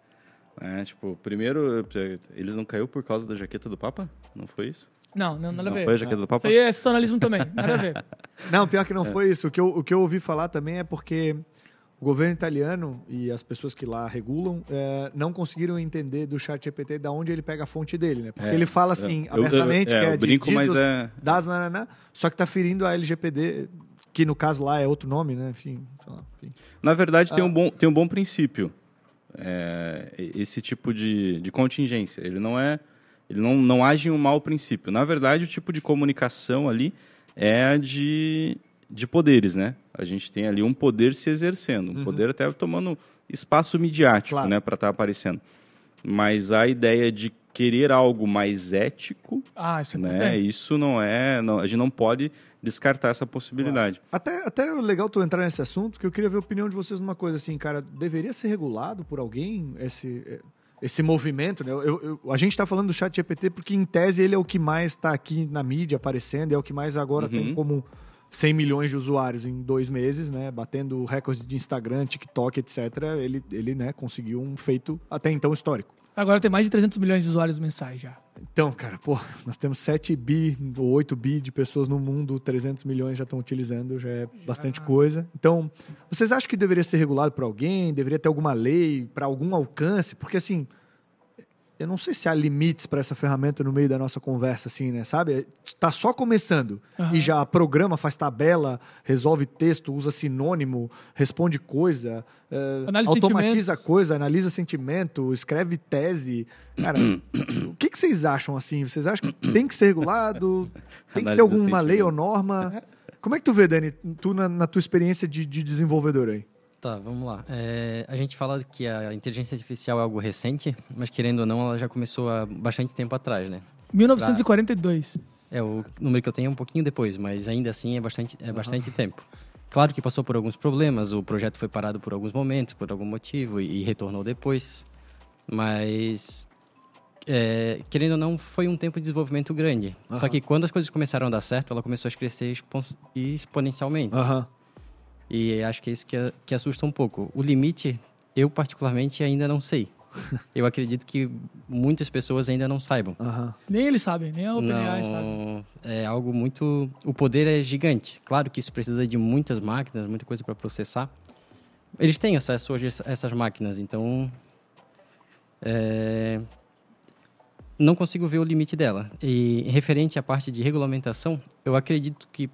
É, tipo, primeiro, eles não caiu por causa da jaqueta do Papa? Não foi isso? Não, não, nada a ver. Foi a jaqueta do Papa? Isso aí é sensacionalismo também, nada a ver. Não, pior que não é. foi isso. O que, eu, o que eu ouvi falar também é porque o governo italiano e as pessoas que lá regulam é, não conseguiram entender do chat GPT da onde ele pega a fonte dele, né? Porque é, ele fala assim, eu, abertamente, eu, eu, é, que é brinco, de mas é... das, nananá, só que tá ferindo a LGPD, que no caso lá é outro nome, né? Enfim, enfim. Na verdade, ah. tem, um bom, tem um bom princípio. É, esse tipo de, de contingência. Ele não é. Ele não, não age em um mau princípio. Na verdade, o tipo de comunicação ali é de, de poderes, né? A gente tem ali um poder se exercendo, um uhum. poder até tomando espaço midiático, claro. né, para estar tá aparecendo. Mas a ideia de querer algo mais ético. Ah, isso é né? Isso não é. Não, a gente não pode descartar essa possibilidade. Até, até é legal tu entrar nesse assunto, porque eu queria ver a opinião de vocês numa coisa assim, cara. Deveria ser regulado por alguém esse, esse movimento, né? Eu, eu, a gente está falando do chat GPT porque, em tese, ele é o que mais está aqui na mídia aparecendo, é o que mais agora uhum. tem como 100 milhões de usuários em dois meses, né? Batendo recordes de Instagram, TikTok, etc. Ele, ele né, conseguiu um feito até então histórico. Agora tem mais de 300 milhões de usuários mensais já. Então, cara, pô, nós temos 7 bi ou 8 bi de pessoas no mundo, 300 milhões já estão utilizando, já é bastante coisa. Então, vocês acham que deveria ser regulado por alguém? Deveria ter alguma lei para algum alcance? Porque, assim, eu não sei se há limites para essa ferramenta no meio da nossa conversa, assim, né? Sabe? Está só começando uhum. e já programa, faz tabela, resolve texto, usa sinônimo, responde coisa, uh, automatiza coisa, analisa sentimento, escreve tese. Cara, o que, que, vocês acham assim? Vocês acham que tem que ser regulado? Tem que ter alguma lei ou norma? Como é que tu vê, Dani, tu na, na tua experiência de, de desenvolvedor aí? Tá, vamos lá. É, a gente fala que a inteligência artificial é algo recente, mas querendo ou não, ela já começou há bastante tempo atrás, né? 1942. Pra... É, o número que eu tenho é um pouquinho depois, mas ainda assim é bastante, é bastante uhum. tempo. Claro que passou por alguns problemas, o projeto foi parado por alguns momentos, por algum motivo, e, e retornou depois. Mas, é, querendo ou não, foi um tempo de desenvolvimento grande. Uhum. Só que quando as coisas começaram a dar certo, ela começou a crescer exponencialmente. Uhum. E acho que é isso que, que assusta um pouco. O limite, eu particularmente ainda não sei. Eu acredito que muitas pessoas ainda não saibam. Uhum. Nem eles sabem, nem a OpenAI sabe. É algo muito... O poder é gigante. Claro que isso precisa de muitas máquinas, muita coisa para processar. Eles têm acesso hoje a essas máquinas, então... É... Não consigo ver o limite dela. E referente à parte de regulamentação, eu acredito que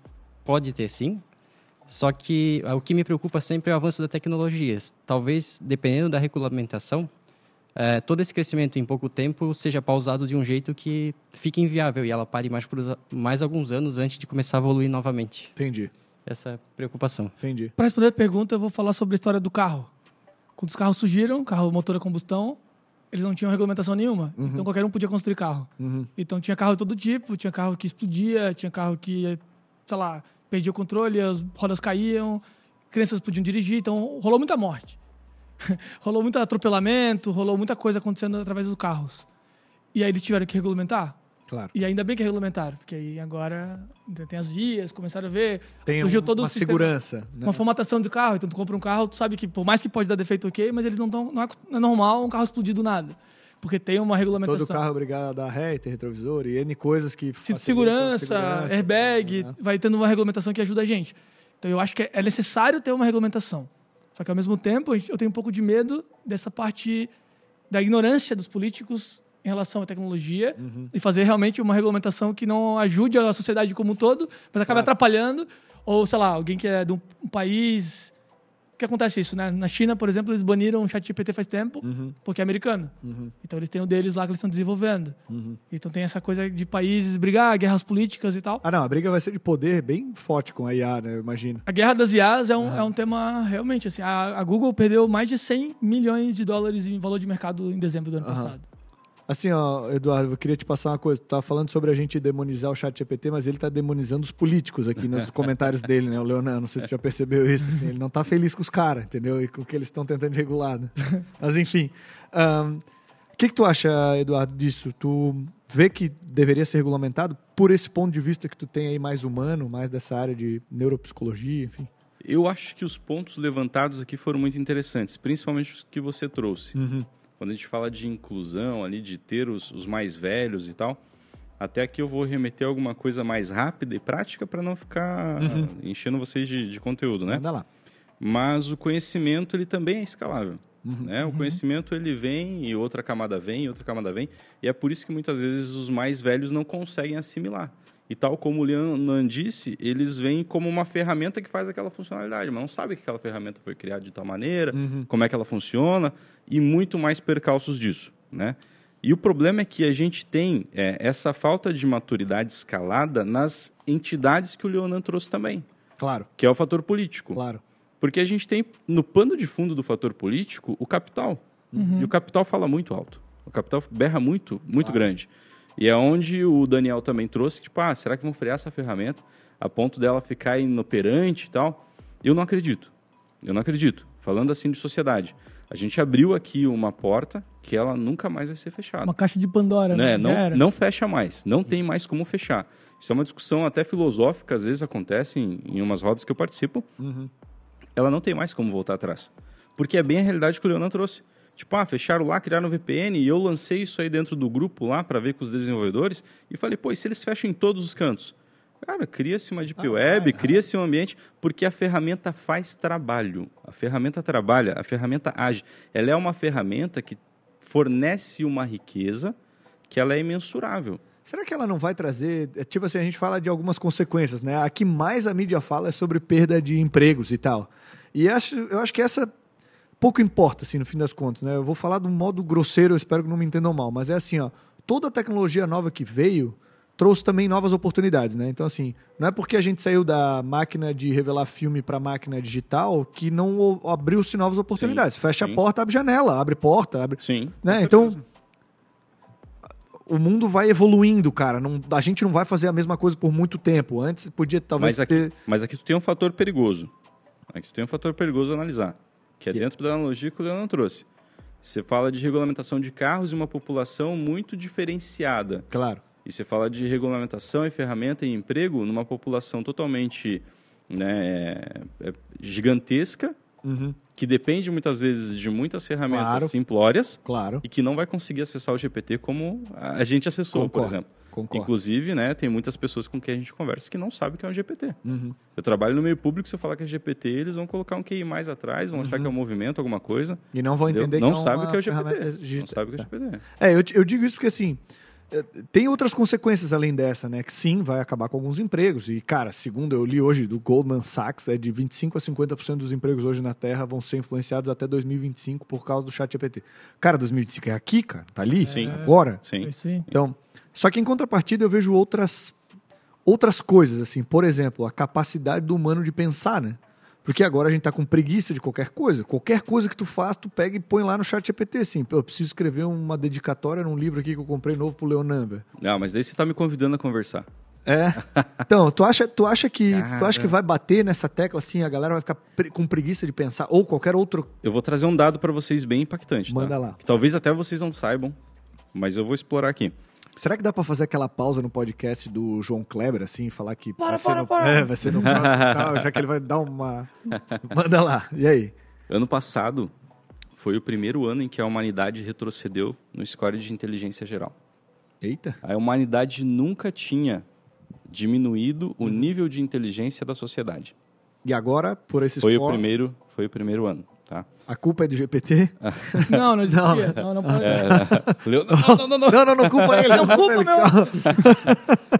pode ter sim, só que o que me preocupa sempre é o avanço da tecnologia. Talvez, dependendo da regulamentação, é, todo esse crescimento em pouco tempo seja pausado de um jeito que fique inviável e ela pare mais por mais alguns anos antes de começar a evoluir novamente. Entendi. Essa é preocupação. Entendi. Para responder a pergunta, eu vou falar sobre a história do carro. Quando os carros surgiram, carro motor a combustão, eles não tinham regulamentação nenhuma. Uhum. Então qualquer um podia construir carro. Uhum. Então tinha carro de todo tipo, tinha carro que explodia, tinha carro que, sei lá, perdia o controle, as rodas caíam, crianças podiam dirigir, então rolou muita morte. rolou muito atropelamento, rolou muita coisa acontecendo através dos carros. E aí eles tiveram que regulamentar. Claro. E ainda bem que regulamentaram, porque aí agora tem as vias, começaram a ver. Tem um, todo uma segurança. Né? Uma formatação de carro. Então tu compra um carro, tu sabe que por mais que pode dar defeito, ok, mas eles não estão. Não, é, não é normal um carro explodir do nada porque tem uma regulamentação. Todo carro é obrigado a dar ré, ter retrovisor e N coisas que... Cinto de segurança, segurança, airbag, né? vai tendo uma regulamentação que ajuda a gente. Então, eu acho que é necessário ter uma regulamentação. Só que, ao mesmo tempo, eu tenho um pouco de medo dessa parte da ignorância dos políticos em relação à tecnologia uhum. e fazer realmente uma regulamentação que não ajude a sociedade como um todo, mas acabe claro. atrapalhando. Ou, sei lá, alguém que é de um país que acontece isso, né? Na China, por exemplo, eles baniram o chat GPT faz tempo, uhum. porque é americano. Uhum. Então eles têm o deles lá que eles estão desenvolvendo. Uhum. Então tem essa coisa de países brigar, guerras políticas e tal. Ah, não, a briga vai ser de poder bem forte com a IA, né? Eu imagino. A guerra das IAs é um, é um tema realmente, assim, a, a, Google perdeu mais de 100 milhões de dólares em valor de mercado em dezembro do ano passado. Assim, ó, Eduardo, eu queria te passar uma coisa. Tu tava falando sobre a gente demonizar o chat GPT, mas ele tá demonizando os políticos aqui nos comentários dele, né? O Leonardo, não sei se tu já percebeu isso. Assim, ele não tá feliz com os caras, entendeu? E com o que eles estão tentando regular, né? Mas enfim. O um, que, que tu acha, Eduardo, disso? Tu vê que deveria ser regulamentado por esse ponto de vista que tu tem aí mais humano, mais dessa área de neuropsicologia, enfim? Eu acho que os pontos levantados aqui foram muito interessantes, principalmente os que você trouxe. Uhum quando a gente fala de inclusão ali, de ter os, os mais velhos e tal, até aqui eu vou remeter alguma coisa mais rápida e prática para não ficar uhum. enchendo vocês de, de conteúdo, né? Manda lá. Mas o conhecimento ele também é escalável. Uhum. Né? O uhum. conhecimento ele vem e outra camada vem, e outra camada vem, e é por isso que muitas vezes os mais velhos não conseguem assimilar. E tal como o Leon disse, eles vêm como uma ferramenta que faz aquela funcionalidade, mas não sabe que aquela ferramenta foi criada de tal maneira, uhum. como é que ela funciona, e muito mais percalços disso, né? E o problema é que a gente tem é, essa falta de maturidade escalada nas entidades que o Leonan trouxe também. Claro. Que é o fator político. Claro. Porque a gente tem, no pano de fundo do fator político, o capital. Uhum. E o capital fala muito alto. O capital berra muito, muito claro. grande. E é onde o Daniel também trouxe, tipo, ah, será que vão frear essa ferramenta a ponto dela ficar inoperante e tal? Eu não acredito. Eu não acredito. Falando assim de sociedade. A gente abriu aqui uma porta que ela nunca mais vai ser fechada. Uma caixa de Pandora, né? né? Não, não fecha mais. Não tem mais como fechar. Isso é uma discussão até filosófica, às vezes acontece em, em umas rodas que eu participo. Uhum. Ela não tem mais como voltar atrás. Porque é bem a realidade que o Leonan trouxe. Tipo, ah, fecharam lá, criaram o VPN e eu lancei isso aí dentro do grupo lá para ver com os desenvolvedores e falei, pô, e se eles fecham em todos os cantos? Cara, cria-se uma Deep ah, Web, cria-se um ambiente, porque a ferramenta faz trabalho. A ferramenta trabalha, a ferramenta age. Ela é uma ferramenta que fornece uma riqueza que ela é imensurável. Será que ela não vai trazer. É, tipo assim, a gente fala de algumas consequências, né? A que mais a mídia fala é sobre perda de empregos e tal. E acho, eu acho que essa pouco importa, assim, no fim das contas, né? Eu vou falar de um modo grosseiro, eu espero que não me entendam mal, mas é assim, ó. Toda a tecnologia nova que veio trouxe também novas oportunidades, né? Então, assim, não é porque a gente saiu da máquina de revelar filme para máquina digital que não abriu-se novas oportunidades. Sim, Fecha sim. a porta, abre janela, abre porta, abre. Sim. Né? Então, o mundo vai evoluindo, cara. Não, a gente não vai fazer a mesma coisa por muito tempo. Antes podia talvez mas aqui, ter... Mas aqui tu tem um fator perigoso. Aqui tu tem um fator perigoso a analisar, que é que... dentro da analogia que o Leandro trouxe. Você fala de regulamentação de carros e uma população muito diferenciada. Claro. E você fala de regulamentação e ferramenta e emprego numa população totalmente né, é, é gigantesca, uhum. que depende muitas vezes de muitas ferramentas claro. simplórias claro. e que não vai conseguir acessar o GPT como a gente acessou, Concordo. por exemplo. Concordo. Inclusive, né, tem muitas pessoas com quem a gente conversa que não sabem o que é um GPT. Uhum. Eu trabalho no meio público, se eu falar que é GPT, eles vão colocar um QI mais atrás, vão uhum. achar que é um movimento, alguma coisa. E não vão entender não que é sabe o que é o GPT. Não sabe o que é o GPT. É, eu, eu digo isso porque assim, tem outras consequências além dessa, né? Que sim, vai acabar com alguns empregos. E, cara, segundo eu li hoje do Goldman Sachs, é de 25% a 50% dos empregos hoje na Terra vão ser influenciados até 2025 por causa do chat GPT. Cara, 2025 é aqui, cara? Tá ali? Sim. Agora? Sim. Então, só que em contrapartida eu vejo outras, outras coisas, assim. Por exemplo, a capacidade do humano de pensar, né? Porque agora a gente tá com preguiça de qualquer coisa. Qualquer coisa que tu faz, tu pega e põe lá no chat GPT, assim. Eu preciso escrever uma dedicatória num livro aqui que eu comprei novo pro Leonamba. Não, mas daí você tá me convidando a conversar. É. Então, tu acha, tu acha que tu acha que vai bater nessa tecla assim, a galera vai ficar pre com preguiça de pensar ou qualquer outro Eu vou trazer um dado para vocês bem impactante, tá? Manda tá? lá. Que talvez até vocês não saibam, mas eu vou explorar aqui. Será que dá para fazer aquela pausa no podcast do João Kleber, assim, falar que para, vai, ser para, no, para. É, vai ser no próximo tal, já que ele vai dar uma. Manda lá, e aí? Ano passado foi o primeiro ano em que a humanidade retrocedeu no score de inteligência geral. Eita! A humanidade nunca tinha diminuído o nível de inteligência da sociedade. E agora, por esse foi score... o primeiro Foi o primeiro ano. Tá? A culpa é do GPT? Não, não não. Não, não, pode. É, não, não, não, não, não, não, culpa ele. Não, culpa ele.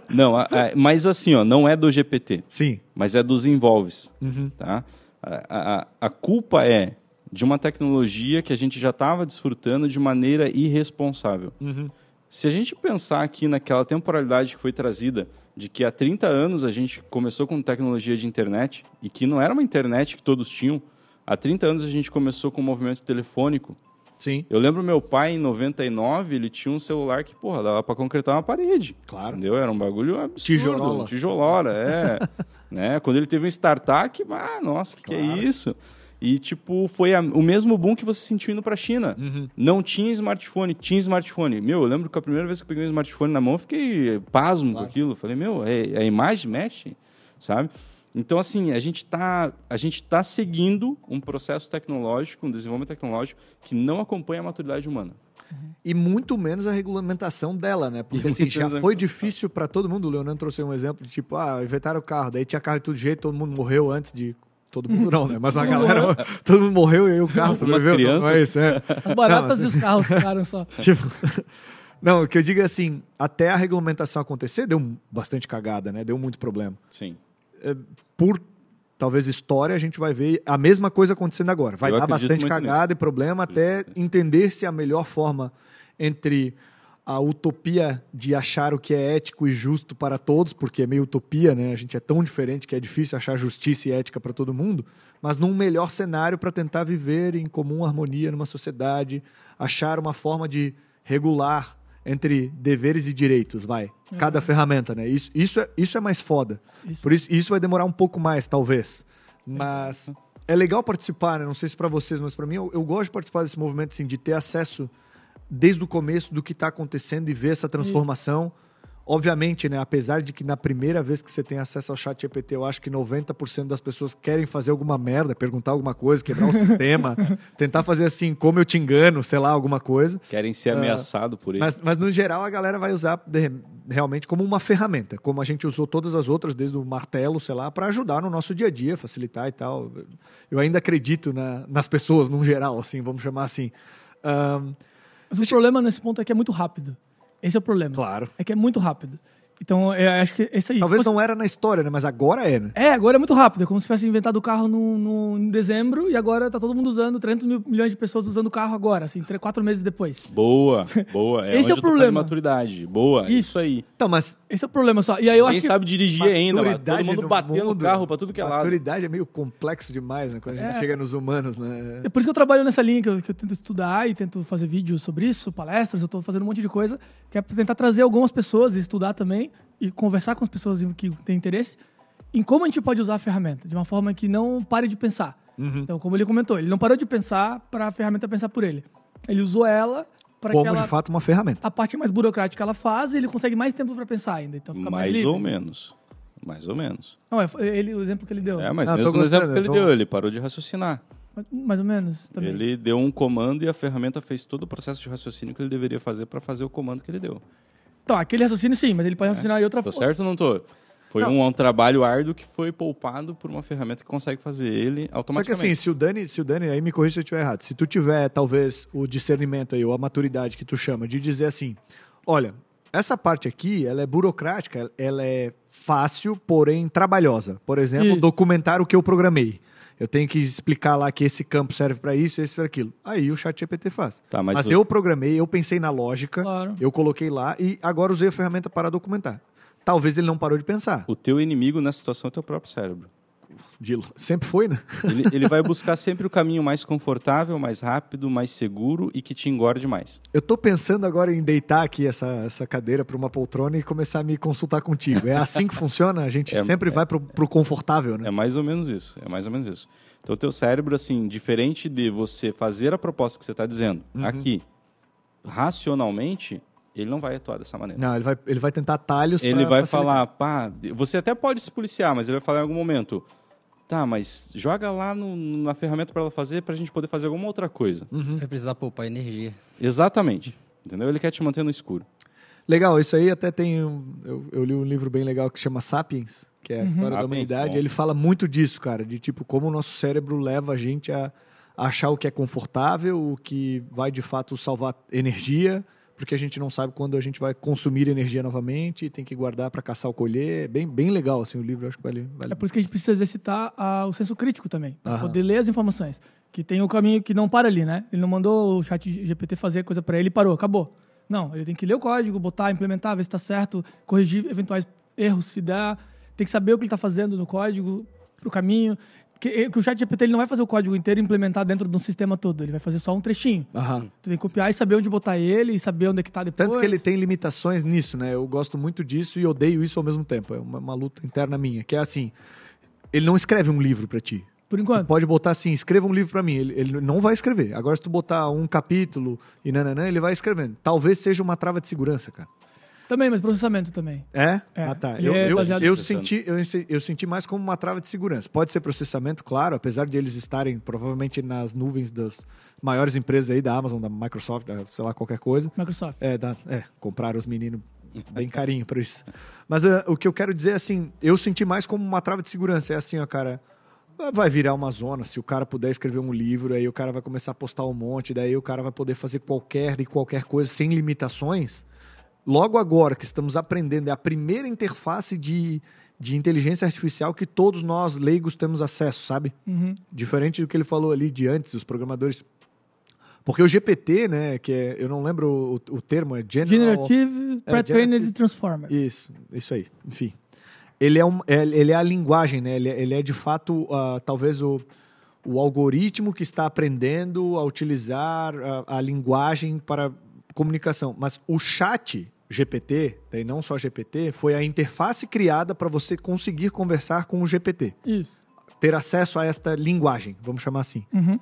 Não, mas assim, ó, não é do GPT. Sim. Mas é dos envolves. Uhum. Tá? A, a, a culpa é de uma tecnologia que a gente já estava desfrutando de maneira irresponsável. Uhum. Se a gente pensar aqui naquela temporalidade que foi trazida, de que há 30 anos a gente começou com tecnologia de internet, e que não era uma internet que todos tinham, Há 30 anos a gente começou com o movimento telefônico. Sim. Eu lembro meu pai, em 99, ele tinha um celular que, porra, dava pra concretar uma parede. Claro. Entendeu? Era um bagulho absurdo. Tijolola. Tijolora, é. né? Quando ele teve um startup, ah, nossa, que, claro. que é isso? E, tipo, foi a, o mesmo boom que você sentiu indo pra China. Uhum. Não tinha smartphone, tinha smartphone. Meu, eu lembro que a primeira vez que eu peguei um smartphone na mão, eu fiquei pasmo claro. com aquilo. Falei, meu, é, a imagem mexe, sabe? Então, assim, a gente está tá seguindo um processo tecnológico, um desenvolvimento tecnológico que não acompanha a maturidade humana. E muito menos a regulamentação dela, né? Porque assim, já foi difícil para todo mundo. O Leonardo trouxe um exemplo de tipo, ah, inventaram o carro, daí tinha carro de todo jeito, todo mundo morreu antes de todo mundo não, né? Mas uma galera, todo mundo morreu e aí o carro sobreviveu. crianças. Não, é isso, é. As baratas não, assim, e os carros ficaram só. Tipo, não, o que eu digo é assim, até a regulamentação acontecer, deu bastante cagada, né? Deu muito problema. Sim. É, por talvez história, a gente vai ver a mesma coisa acontecendo agora. Vai Eu dar bastante cagada nisso. e problema até entender se a melhor forma entre a utopia de achar o que é ético e justo para todos, porque é meio utopia, né? A gente é tão diferente que é difícil achar justiça e ética para todo mundo, mas num melhor cenário para tentar viver em comum harmonia numa sociedade, achar uma forma de regular entre deveres e direitos, vai. É. Cada ferramenta, né? Isso, isso, é, isso é mais foda. Isso. Por isso, isso vai demorar um pouco mais, talvez. Mas é, é legal participar, né? Não sei se para vocês, mas para mim, eu, eu, gosto de participar desse movimento, assim, de ter acesso desde o começo do que está acontecendo e ver essa transformação. Isso Obviamente, né, apesar de que na primeira vez que você tem acesso ao chat GPT, eu acho que 90% das pessoas querem fazer alguma merda, perguntar alguma coisa, quebrar o sistema, tentar fazer assim, como eu te engano, sei lá, alguma coisa. Querem ser uh, ameaçado por isso. Mas, mas, no geral, a galera vai usar de, realmente como uma ferramenta, como a gente usou todas as outras, desde o martelo, sei lá, para ajudar no nosso dia a dia, facilitar e tal. Eu ainda acredito na, nas pessoas, no geral, assim, vamos chamar assim. Um, mas o problema nesse ponto é que é muito rápido. Esse é o problema. Claro. É que é muito rápido. Então, eu acho que esse aí. Talvez fosse... não era na história, né? Mas agora é, né? É, agora é muito rápido. É como se tivesse inventado o carro no, no, em dezembro e agora tá todo mundo usando, 300 mil, milhões de pessoas usando o carro agora, assim, três, quatro meses depois. Boa, boa. É esse é o problema. maturidade. Boa, isso. isso aí. Então, mas. Esse é o problema só. E aí eu Quem acho sabe dirigir ainda, mano. Todo mundo batendo no carro pra tudo que é lado. Maturidade é meio complexo demais, né? Quando a gente é. chega nos humanos, né? É por isso que eu trabalho nessa linha, que eu, que eu tento estudar e tento fazer vídeos sobre isso, palestras, eu tô fazendo um monte de coisa, que é tentar trazer algumas pessoas e estudar também e conversar com as pessoas que têm interesse em como a gente pode usar a ferramenta, de uma forma que não pare de pensar. Uhum. Então, como ele comentou, ele não parou de pensar para a ferramenta pensar por ele. Ele usou ela para como ela, de fato uma ferramenta. A parte mais burocrática ela faz, e ele consegue mais tempo para pensar ainda. Então fica mais, mais ou menos. Mais ou menos. Não, é ele, o exemplo que ele deu. É, mas ah, mesmo no exemplo que ele deu, ele parou de raciocinar. Mais ou menos. Também. Ele deu um comando e a ferramenta fez todo o processo de raciocínio que ele deveria fazer para fazer o comando que ele deu. Então, aquele raciocínio sim, mas ele pode é. raciocinar em outra forma. Tô certo ou não tô? Foi um, um, trabalho árduo que foi poupado por uma ferramenta que consegue fazer ele automaticamente. Só que assim, se o Dani, se o Dani, aí me corrija se eu estiver errado, se tu tiver talvez o discernimento aí, ou a maturidade que tu chama, de dizer assim, olha, essa parte aqui, ela é burocrática, ela é fácil, porém trabalhosa. Por exemplo, Isso. documentar o que eu programei. Eu tenho que explicar lá que esse campo serve para isso, esse para aquilo. Aí o chat GPT faz. Tá, mas, mas eu programei, eu pensei na lógica, claro. eu coloquei lá e agora usei a ferramenta para documentar. Talvez ele não parou de pensar. O teu inimigo nessa situação é o teu próprio cérebro. Dilo. Sempre foi, né? Ele, ele, vai buscar sempre o caminho mais confortável, mais rápido, mais seguro e que te engorde mais. Eu tô pensando agora em deitar aqui essa, essa cadeira para uma poltrona e começar a me consultar contigo. É assim que funciona? A gente é, sempre é, vai pro, pro confortável, né? É mais ou menos isso. É mais ou menos isso. Então, o teu cérebro, assim, diferente de você fazer a proposta que você está dizendo uhum. aqui, racionalmente, ele não vai atuar dessa maneira. Não, ele vai, ele vai tentar atalhos Ele vai falar, pá, você até pode se policiar, mas ele vai falar em algum momento, Tá, mas joga lá no, na ferramenta para ela fazer para a gente poder fazer alguma outra coisa. Uhum. Vai precisar poupar energia. Exatamente. Entendeu? Ele quer te manter no escuro. Legal, isso aí até tem. eu, eu, li um livro bem legal que chama Sapiens, que é a uhum. história Sapiens, da humanidade. Bom. Ele fala muito disso, cara, de tipo como o nosso cérebro leva a gente a achar o que é confortável, o que vai de fato salvar energia porque a gente não sabe quando a gente vai consumir energia novamente, tem que guardar para caçar ou colher. É bem, bem legal, assim, o livro, acho que vale, vale É por isso que a gente precisa exercitar a, o senso crítico também, para poder ler as informações. Que tem o caminho que não para ali, né? Ele não mandou o chat GPT fazer coisa para ele e parou, acabou. Não, ele tem que ler o código, botar, implementar, ver se está certo, corrigir eventuais erros se dá, tem que saber o que ele está fazendo no código, para o caminho. Que, eh, que o chat GPT ele não vai fazer o código inteiro e implementar dentro de um sistema todo. Ele vai fazer só um trechinho. Uhum. Tu tem que copiar e saber onde botar ele e saber onde é que tá depois. Tanto que ele tem limitações nisso, né? Eu gosto muito disso e odeio isso ao mesmo tempo. É uma, uma luta interna minha. Que é assim, ele não escreve um livro para ti. Por enquanto. Tu pode botar assim, escreva um livro para mim. Ele, ele, não vai escrever. Agora, se tu botar um capítulo e nananã, ele vai escrevendo. Talvez seja uma trava de segurança, cara. Também, mas processamento também. É? é. Ah, tá. Eu, é eu, eu senti, eu, eu senti mais como uma trava de segurança. Pode ser processamento, claro, apesar de eles estarem provavelmente nas nuvens das maiores empresas aí da Amazon, da Microsoft, da, sei lá, qualquer coisa. Microsoft. É, da, é compraram os meninos bem carinho para isso. Mas uh, o que eu quero dizer é assim, eu senti mais como uma trava de segurança. É assim, ó, cara, vai virar uma zona. Se o cara puder escrever um livro, aí o cara vai começar a postar um monte, daí o cara vai poder fazer qualquer e qualquer coisa sem limitações logo agora que estamos aprendendo, é a primeira interface de, de inteligência artificial que todos nós leigos temos acesso, sabe? Uhum. Diferente do que ele falou ali de antes, os programadores. Porque o GPT, né, que é, eu não lembro o, o termo, é General... Generative é, Pre-Trained Transformer. Isso, isso aí, enfim. Ele é, um, é, ele é a linguagem, né, ele, é, ele é de fato, uh, talvez o, o algoritmo que está aprendendo a utilizar a, a linguagem para comunicação. Mas o chat GPT, daí não só GPT, foi a interface criada para você conseguir conversar com o GPT. Isso. Ter acesso a esta linguagem, vamos chamar assim. Uhum.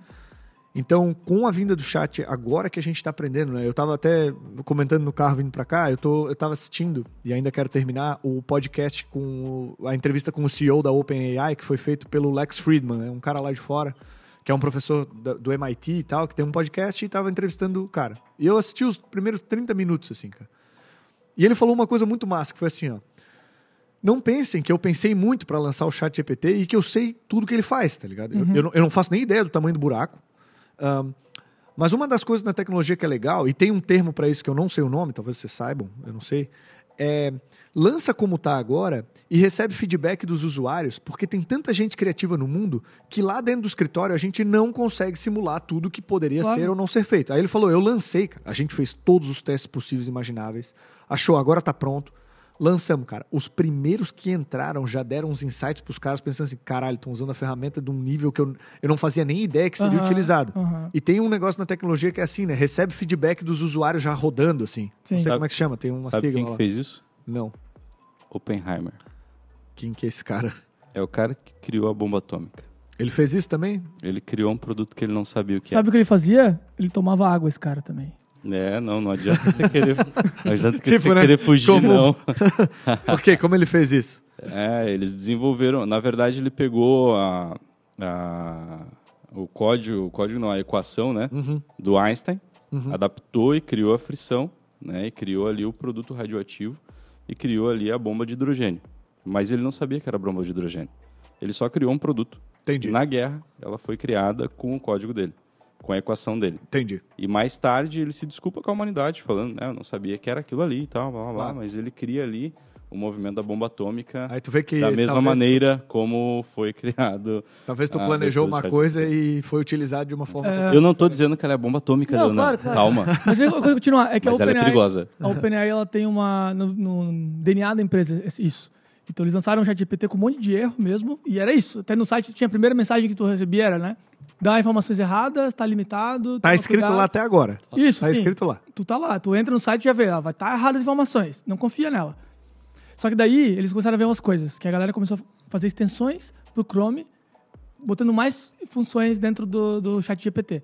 Então, com a vinda do chat, agora que a gente está aprendendo, né? Eu estava até comentando no carro vindo para cá, eu, tô, eu tava assistindo, e ainda quero terminar, o podcast com a entrevista com o CEO da OpenAI, que foi feito pelo Lex Friedman, né? um cara lá de fora, que é um professor do MIT e tal, que tem um podcast e estava entrevistando o cara. E eu assisti os primeiros 30 minutos, assim, cara. E ele falou uma coisa muito massa, que foi assim, ó. Não pensem que eu pensei muito para lançar o chat GPT e que eu sei tudo que ele faz, tá ligado? Uhum. Eu, eu, não, eu não faço nem ideia do tamanho do buraco. Um, mas uma das coisas na tecnologia que é legal, e tem um termo para isso que eu não sei o nome, talvez vocês saibam, eu não sei, é lança como está agora e recebe feedback dos usuários, porque tem tanta gente criativa no mundo que lá dentro do escritório a gente não consegue simular tudo que poderia claro. ser ou não ser feito. Aí ele falou: eu lancei, cara. a gente fez todos os testes possíveis e imagináveis, achou, agora está pronto lançamos, cara. Os primeiros que entraram já deram uns insights pros caras pensando assim, caralho, estão usando a ferramenta de um nível que eu, eu não fazia nem ideia que seria uhum, utilizado. Uhum. E tem um negócio na tecnologia que é assim, né? Recebe feedback dos usuários já rodando, assim. Sim. Não sei sabe, como é que chama, tem uma sabe sigla quem que fez isso? Não. Oppenheimer. Quem que é esse cara? É o cara que criou a bomba atômica. Ele fez isso também? Ele criou um produto que ele não sabia o que Sabe o que ele fazia? Ele tomava água, esse cara também. É, não, não adianta você querer, não adianta tipo, você né? querer fugir, Como... não. Por Como ele fez isso? É, eles desenvolveram, na verdade ele pegou a, a o código, o código não, a equação, né, uhum. do Einstein, uhum. adaptou e criou a frição, né, e criou ali o produto radioativo e criou ali a bomba de hidrogênio. Mas ele não sabia que era bomba de hidrogênio. Ele só criou um produto. Entendi. Na guerra, ela foi criada com o código dele com a equação dele. Entendi. E mais tarde ele se desculpa com a humanidade, falando, né, eu não sabia que era aquilo ali e tal, blá, blá, blá, mas ele cria ali o movimento da bomba atômica Aí tu vê que da mesma maneira tu... como foi criado. Talvez tu planejou uma coisa e foi utilizado de uma forma. É... Eu não estou dizendo que ela é bomba atômica, não, Claro, claro. Calma. Mas eu vou continuar. É que Mas a OpenAI, ela é perigosa. A OpenAI ela tem uma no, no, DNA da empresa isso. Então eles lançaram um chat GPT com um monte de erro mesmo e era isso. Até no site tinha a primeira mensagem que tu recebia era, né? Dá informações erradas, tá limitado. Tá escrito cuidado. lá até agora. Isso, Tá sim. escrito lá. Tu tá lá, tu entra no site e já vê, ah, vai estar tá erradas as informações. Não confia nela. Só que daí eles começaram a ver umas coisas, que a galera começou a fazer extensões pro Chrome, botando mais funções dentro do, do chat GPT.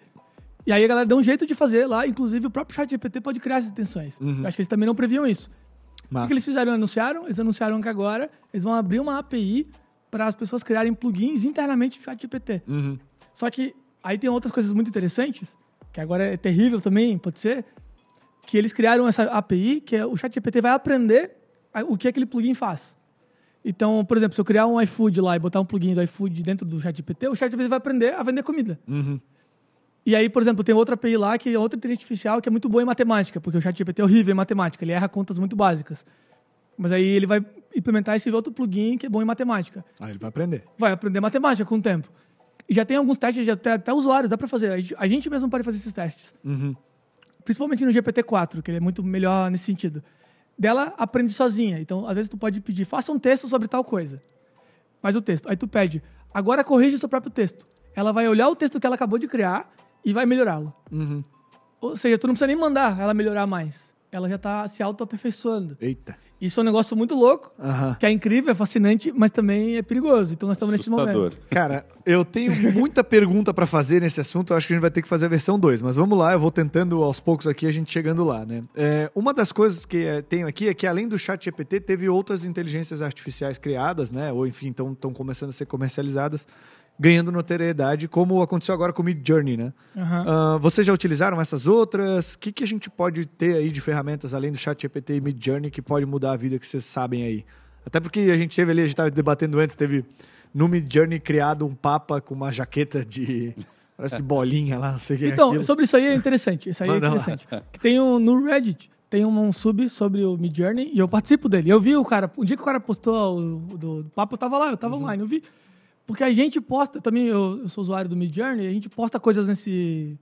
E aí a galera deu um jeito de fazer lá, inclusive o próprio chat GPT pode criar essas extensões. Uhum. Eu acho que eles também não previam isso. O que eles fizeram? Anunciaram? Eles anunciaram que agora eles vão abrir uma API para as pessoas criarem plugins internamente no chat GPT. Uhum. Só que Aí tem outras coisas muito interessantes, que agora é terrível também, pode ser, que eles criaram essa API, que é, o ChatGPT vai aprender o que aquele plugin faz. Então, por exemplo, se eu criar um iFood lá e botar um plugin do iFood dentro do ChatGPT, o ChatGPT vai aprender a vender comida. Uhum. E aí, por exemplo, tem outra API lá, que é outra inteligência artificial, que é muito boa em matemática, porque o ChatGPT é horrível em matemática, ele erra contas muito básicas. Mas aí ele vai implementar esse outro plugin que é bom em matemática. Aí ele vai aprender. Vai aprender matemática com o tempo. E já tem alguns testes, já tem até usuários, dá para fazer. A gente mesmo pode fazer esses testes. Uhum. Principalmente no GPT-4, que ele é muito melhor nesse sentido. Dela aprende sozinha. Então, às vezes, tu pode pedir, faça um texto sobre tal coisa. Faz o texto. Aí tu pede, agora corrige o seu próprio texto. Ela vai olhar o texto que ela acabou de criar e vai melhorá-lo. Uhum. Ou seja, tu não precisa nem mandar ela melhorar mais. Ela já está se auto-aperfeiçoando. Eita. Isso é um negócio muito louco, que é incrível, é fascinante, mas também é perigoso. Então nós estamos nesse momento. Cara, eu tenho muita pergunta para fazer nesse assunto. Eu acho que a gente vai ter que fazer a versão 2, mas vamos lá, eu vou tentando aos poucos aqui, a gente chegando lá, né? É, uma das coisas que é, tenho aqui é que além do chat GPT, teve outras inteligências artificiais criadas, né? Ou enfim, estão começando a ser comercializadas ganhando notoriedade, como aconteceu agora com o Mid Journey, né? Uhum. Uh, vocês já utilizaram essas outras? O que, que a gente pode ter aí de ferramentas além do Chat GPT e Mid Journey que pode mudar a vida que vocês sabem aí? Até porque a gente teve ali, a gente estava debatendo antes, teve no Mid Journey criado um papa com uma jaqueta de parece de bolinha lá, não sei o que. É então, é sobre isso aí é interessante. Isso aí é interessante. Que tem um, no Reddit tem um, sub sobre o Mid Journey e eu participo dele. Eu vi o cara, o dia que o cara postou o, do, do papo, eu tava lá, eu tava uhum. online, eu vi. Porque a gente posta, também eu, eu sou usuário do Midjourney, a gente posta coisas nesse,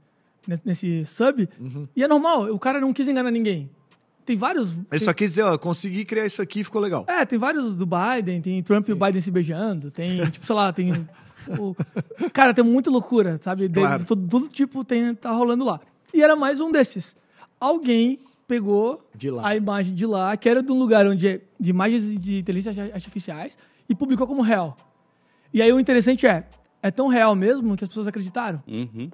nesse sub, uhum. e é normal, o cara não quis enganar ninguém. Tem vários. Ele tem... só quis dizer, ó, consegui criar isso aqui e ficou legal. É, tem vários do Biden, tem Trump Sim. e o Biden se beijando, tem, tipo, sei lá, tem. o... Cara, tem muita loucura, sabe? Claro. De, todo, todo, tipo tem, tá rolando lá. E era mais um desses. alguém pegou a imagem de lá, que era de um lugar onde é de imagens de inteligência artificiais, e publicou como real. E aí o interessante é, é tão real mesmo que as pessoas acreditaram. Uhum.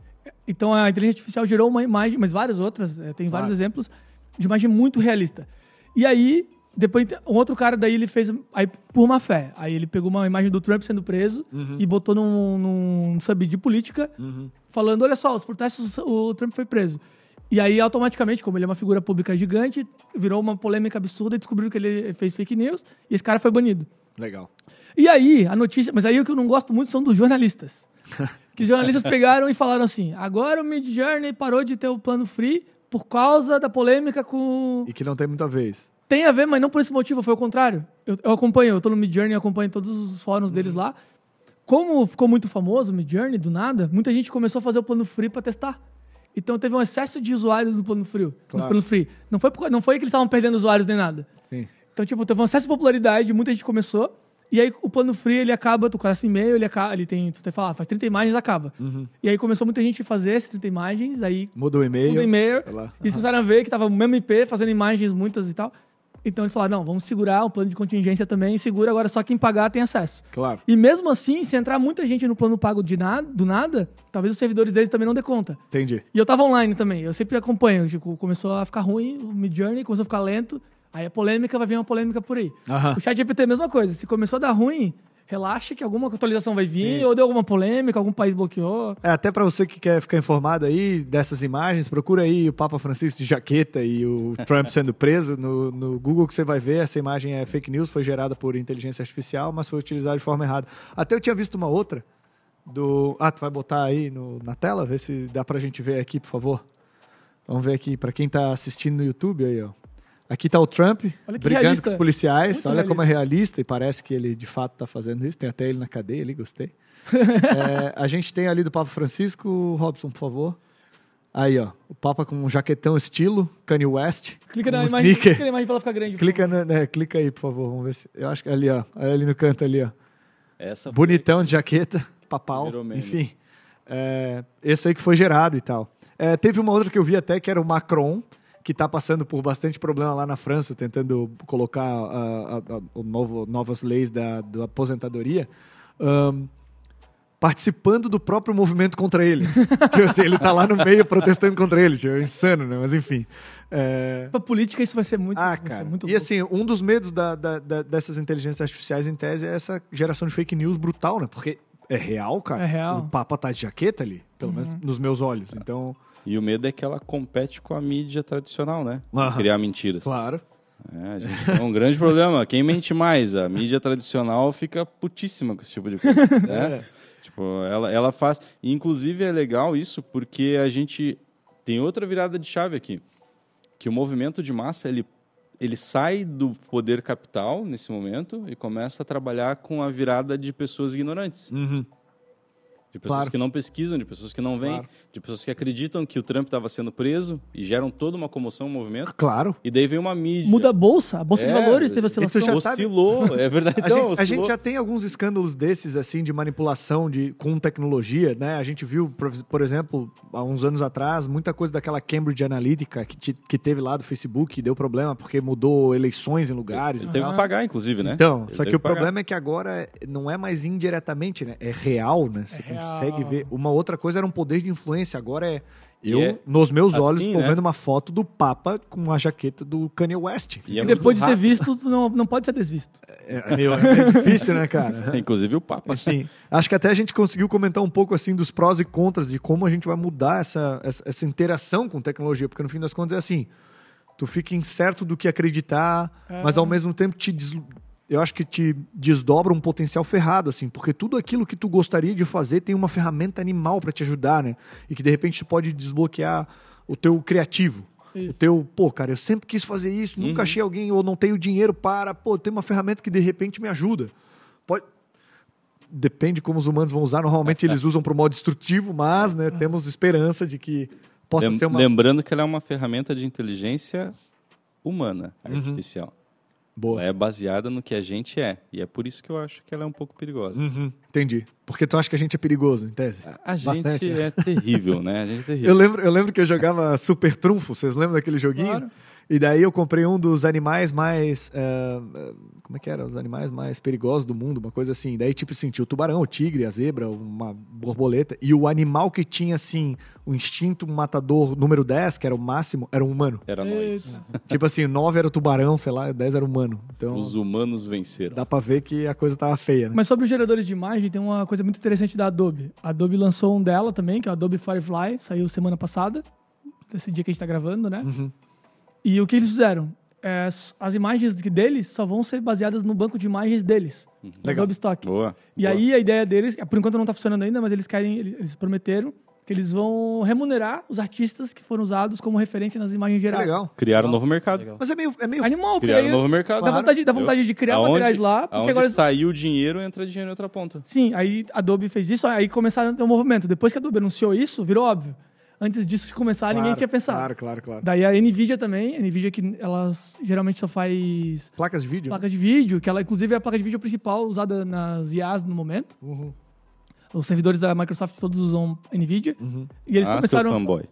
Então a inteligência artificial gerou uma imagem, mas várias outras, é, tem vários exemplos, de imagem muito realista. E aí, depois, um outro cara daí ele fez, aí por má fé, aí ele pegou uma imagem do Trump sendo preso uhum. e botou num, num sub de política, uhum. falando, olha só, os protestos, o Trump foi preso. E aí, automaticamente, como ele é uma figura pública gigante, virou uma polêmica absurda e descobriram que ele fez fake news e esse cara foi banido. Legal. E aí, a notícia. Mas aí o que eu não gosto muito são dos jornalistas. que jornalistas pegaram e falaram assim: agora o Mid Journey parou de ter o plano free por causa da polêmica com. E que não tem muita vez. Tem a ver, mas não por esse motivo, foi o contrário. Eu, eu acompanho, eu tô no Mid Journey, acompanho todos os fóruns deles lá. Como ficou muito famoso o Mid Journey, do nada, muita gente começou a fazer o plano free para testar. Então teve um excesso de usuários no plano free. Claro. No plano free. Não foi, não foi que eles estavam perdendo usuários nem nada. Sim. Então, tipo, teve um excesso de popularidade, muita gente começou. E aí o plano free, ele acaba, tu cadastra e-mail, ele acaba, ele tem, tu tem falar, faz 30 imagens, acaba. Uhum. E aí começou muita gente a fazer essas 30 imagens, aí... Muda o e-mail. Muda o e-mail. E começaram a ver que tava o mesmo IP, fazendo imagens muitas e tal. Então eles falaram, não, vamos segurar o plano de contingência também, segura agora só quem pagar tem acesso. Claro. E mesmo assim, se entrar muita gente no plano pago de nada, do nada, talvez os servidores deles também não dê conta. Entendi. E eu tava online também, eu sempre acompanho, tipo, começou a ficar ruim, o Mid Journey começou a ficar lento, aí a polêmica vai vir uma polêmica por aí. Uhum. O chat GPT é a mesma coisa, se começou a dar ruim, relaxa que alguma atualização vai vir, Sim. ou deu alguma polêmica, algum país bloqueou. É, até para você que quer ficar informado aí dessas imagens, procura aí o Papa Francisco de jaqueta e o Trump sendo preso no, no Google que você vai ver, essa imagem é fake news, foi gerada por inteligência artificial, mas foi utilizada de forma errada. Até eu tinha visto uma outra do... Ah, tu vai botar aí no, na tela? Vê se dá pra gente ver aqui, por favor. Vamos ver aqui, para quem tá assistindo no YouTube aí, ó. Aqui está o Trump brigando realista. com os policiais. Muito Olha realista. como é realista e parece que ele de fato está fazendo isso. Tem até ele na cadeia ali, gostei. é, a gente tem ali do Papa Francisco, Robson, por favor. Aí, ó, o Papa com um jaquetão estilo Kanye West. Clica na, um imagem, clica na imagem pra ela ficar grande. Clica, na, né, clica aí, por favor. Vamos ver se. Eu acho que ali, ó. Ali no canto ali, ó. Essa Bonitão de jaqueta, papal. Enfim. É, esse aí que foi gerado e tal. É, teve uma outra que eu vi até que era o Macron, que está passando por bastante problema lá na França, tentando colocar uh, novo, novas leis da, da aposentadoria, um, participando do próprio movimento contra ele. tipo assim, ele está lá no meio protestando contra ele. Tipo, é insano, né? Mas enfim. É... Para política isso vai ser muito. Ah, cara. Muito e assim, um dos medos da, da, da, dessas inteligências artificiais, em tese, é essa geração de fake news brutal, né? Porque é real, cara. É real. O Papa tá de jaqueta ali, pelo uhum. menos nos meus olhos. Então. E o medo é que ela compete com a mídia tradicional, né? Criar mentiras. Claro. É, gente, é um grande problema. Quem mente mais? A mídia tradicional fica putíssima com esse tipo de coisa. Né? É. Tipo, ela, ela faz. Inclusive é legal isso porque a gente tem outra virada de chave aqui. Que o movimento de massa ele, ele sai do poder capital nesse momento e começa a trabalhar com a virada de pessoas ignorantes. Uhum. De pessoas claro. que não pesquisam, de pessoas que não vêm, claro. de pessoas que acreditam que o Trump estava sendo preso e geram toda uma comoção, um movimento. Claro. E daí vem uma mídia. Muda a bolsa, a bolsa é, de valores teve oscilação. Já oscilou, sabe. é verdade. a, gente, a, gente, já tem alguns escândalos desses, assim, de manipulação de, com tecnologia, né? A gente viu, por, por exemplo, há uns anos atrás, muita coisa daquela Cambridge Analytica que, te, que teve lá do Facebook, que deu problema porque mudou eleições em lugares. Ele, teve que pagar, inclusive, né? Então, ele só que o pagar. problema é que agora não é mais indiretamente, né? É real, né? Você é consegue ver. Uma outra coisa era um poder de influência, agora é. Eu, é nos meus assim, olhos, estou né? vendo uma foto do Papa com a jaqueta do Kanye West. E, é e depois de ser visto, não, não pode ser desvisto. É, é, meio, é difícil, né, cara? Inclusive o Papa. Enfim, acho que até a gente conseguiu comentar um pouco assim dos prós e contras de como a gente vai mudar essa, essa, essa interação com tecnologia, porque no fim das contas é assim, tu fica incerto do que acreditar, é. mas ao mesmo tempo te eu acho que te desdobra um potencial ferrado, assim, porque tudo aquilo que tu gostaria de fazer tem uma ferramenta animal para te ajudar, né? E que de repente pode desbloquear o teu criativo. Isso. O teu, pô, cara, eu sempre quis fazer isso, nunca uhum. achei alguém, ou não tenho dinheiro para, pô, tem uma ferramenta que de repente me ajuda. Pode. Depende como os humanos vão usar, normalmente eles usam para o modo destrutivo, mas, né, temos esperança de que possa Lem ser uma. Lembrando que ela é uma ferramenta de inteligência humana, uhum. Boa. Ela é baseada no que a gente é. E é por isso que eu acho que ela é um pouco perigosa. Uhum, entendi. Porque tu acha que a gente é perigoso, em tese? A, a gente né? é terrível, né? A gente é terrível. Eu lembro, eu lembro que eu jogava Super Trunfo, vocês lembram daquele joguinho? Claro. E daí eu comprei um dos animais mais. Uh, como é que era? Os animais mais perigosos do mundo, uma coisa assim. Daí, tipo assim, tinha o tubarão, o tigre, a zebra, uma borboleta. E o animal que tinha, assim, o instinto matador número 10, que era o máximo, era um humano. Era nós. tipo assim, 9 era o tubarão, sei lá, 10 era o humano. Então, Os humanos venceram. Dá pra ver que a coisa tava feia, né? Mas sobre os geradores de imagem, tem uma coisa muito interessante da Adobe. A Adobe lançou um dela também, que é o Adobe Firefly, saiu semana passada. Desse dia que a gente tá gravando, né? Uhum. E o que eles fizeram? É, as imagens deles só vão ser baseadas no banco de imagens deles. Uhum. Legal. Adobe Stock. Boa. E Boa. aí a ideia deles, por enquanto não está funcionando ainda, mas eles querem, eles prometeram que eles vão remunerar os artistas que foram usados como referência nas imagens gerais. Legal. Criaram um novo mercado. Legal. Mas é meio, é meio... Animal. Criaram um novo mercado. Dá vontade, dá vontade de criar aonde, materiais lá. Porque aonde agora... saiu o dinheiro, entra dinheiro em outra ponta. Sim, aí a Adobe fez isso, aí começaram a ter um movimento. Depois que a Adobe anunciou isso, virou óbvio antes disso de começar, claro, ninguém tinha pensado. Claro, claro, claro. Daí a Nvidia também, a Nvidia que ela geralmente só faz... Placas de vídeo? Placas de vídeo, que ela inclusive é a placa de vídeo principal usada nas IAs no momento. Uhum. Os servidores da Microsoft todos usam Nvidia. Uhum. E eles ah, começaram... Fanboy.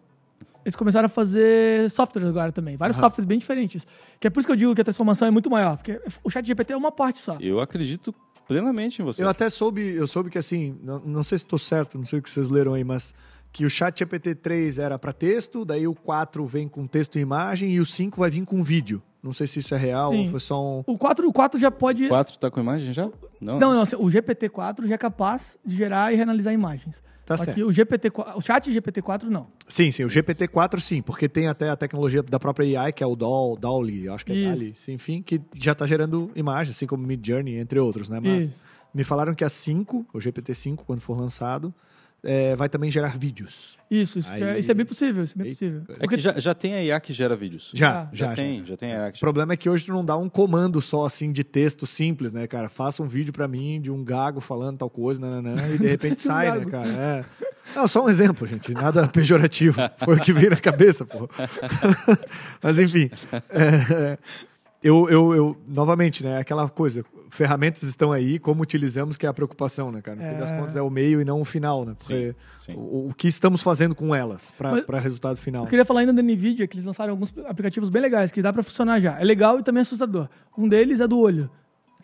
Eles começaram a fazer softwares agora também. Vários uhum. softwares bem diferentes. Que é por isso que eu digo que a transformação é muito maior. Porque o chat GPT é uma parte só. Eu acredito plenamente em você. Eu até soube, eu soube que assim, não, não sei se estou certo, não sei o que vocês leram aí, mas que o chat GPT 3 era para texto, daí o 4 vem com texto e imagem e o 5 vai vir com vídeo. Não sei se isso é real Sim. ou foi só um... O 4, o 4 já pode... O 4 tá com imagem já? Não, não, não o GPT-4 já é capaz de gerar e reanalisar imagens. Tá Aqui, certo. O, GPT, o chat GPT-4 não. Sim, sim, o GPT-4 sim, porque tem até a tecnologia da própria AI, que é o DAL, DALL-E, acho que é DALL-E, enfim, que já está gerando imagens, assim como Mid Journey, entre outros, né? Mas Isso. me falaram que a 5, o GPT-5, quando for lançado, é, vai também gerar vídeos. Isso, isso, Aí... é, isso é bem possível, isso é bem possível. É que já, já tem a IA que gera vídeos. Já, já, já, tem, já, tem a IA que O problema é que hoje tu não dá um comando só assim de texto simples, né, cara? Faça um vídeo para mim de um gago falando tal coisa, nananã, e de repente sai, né, cara? É. Não, só um exemplo, gente. Nada pejorativo. Foi o que veio na cabeça, pô. Mas enfim. É, eu, eu, eu, novamente, né? Aquela coisa, ferramentas estão aí, como utilizamos, que é a preocupação, né, cara? No é... fim das é. contas é o meio e não o final, né? Porque sim, sim. O, o, que estamos fazendo com elas para resultado final. Eu queria falar ainda da NVIDIA, que eles lançaram alguns aplicativos bem legais, que dá para funcionar já. É legal e também assustador. Um deles é do olho.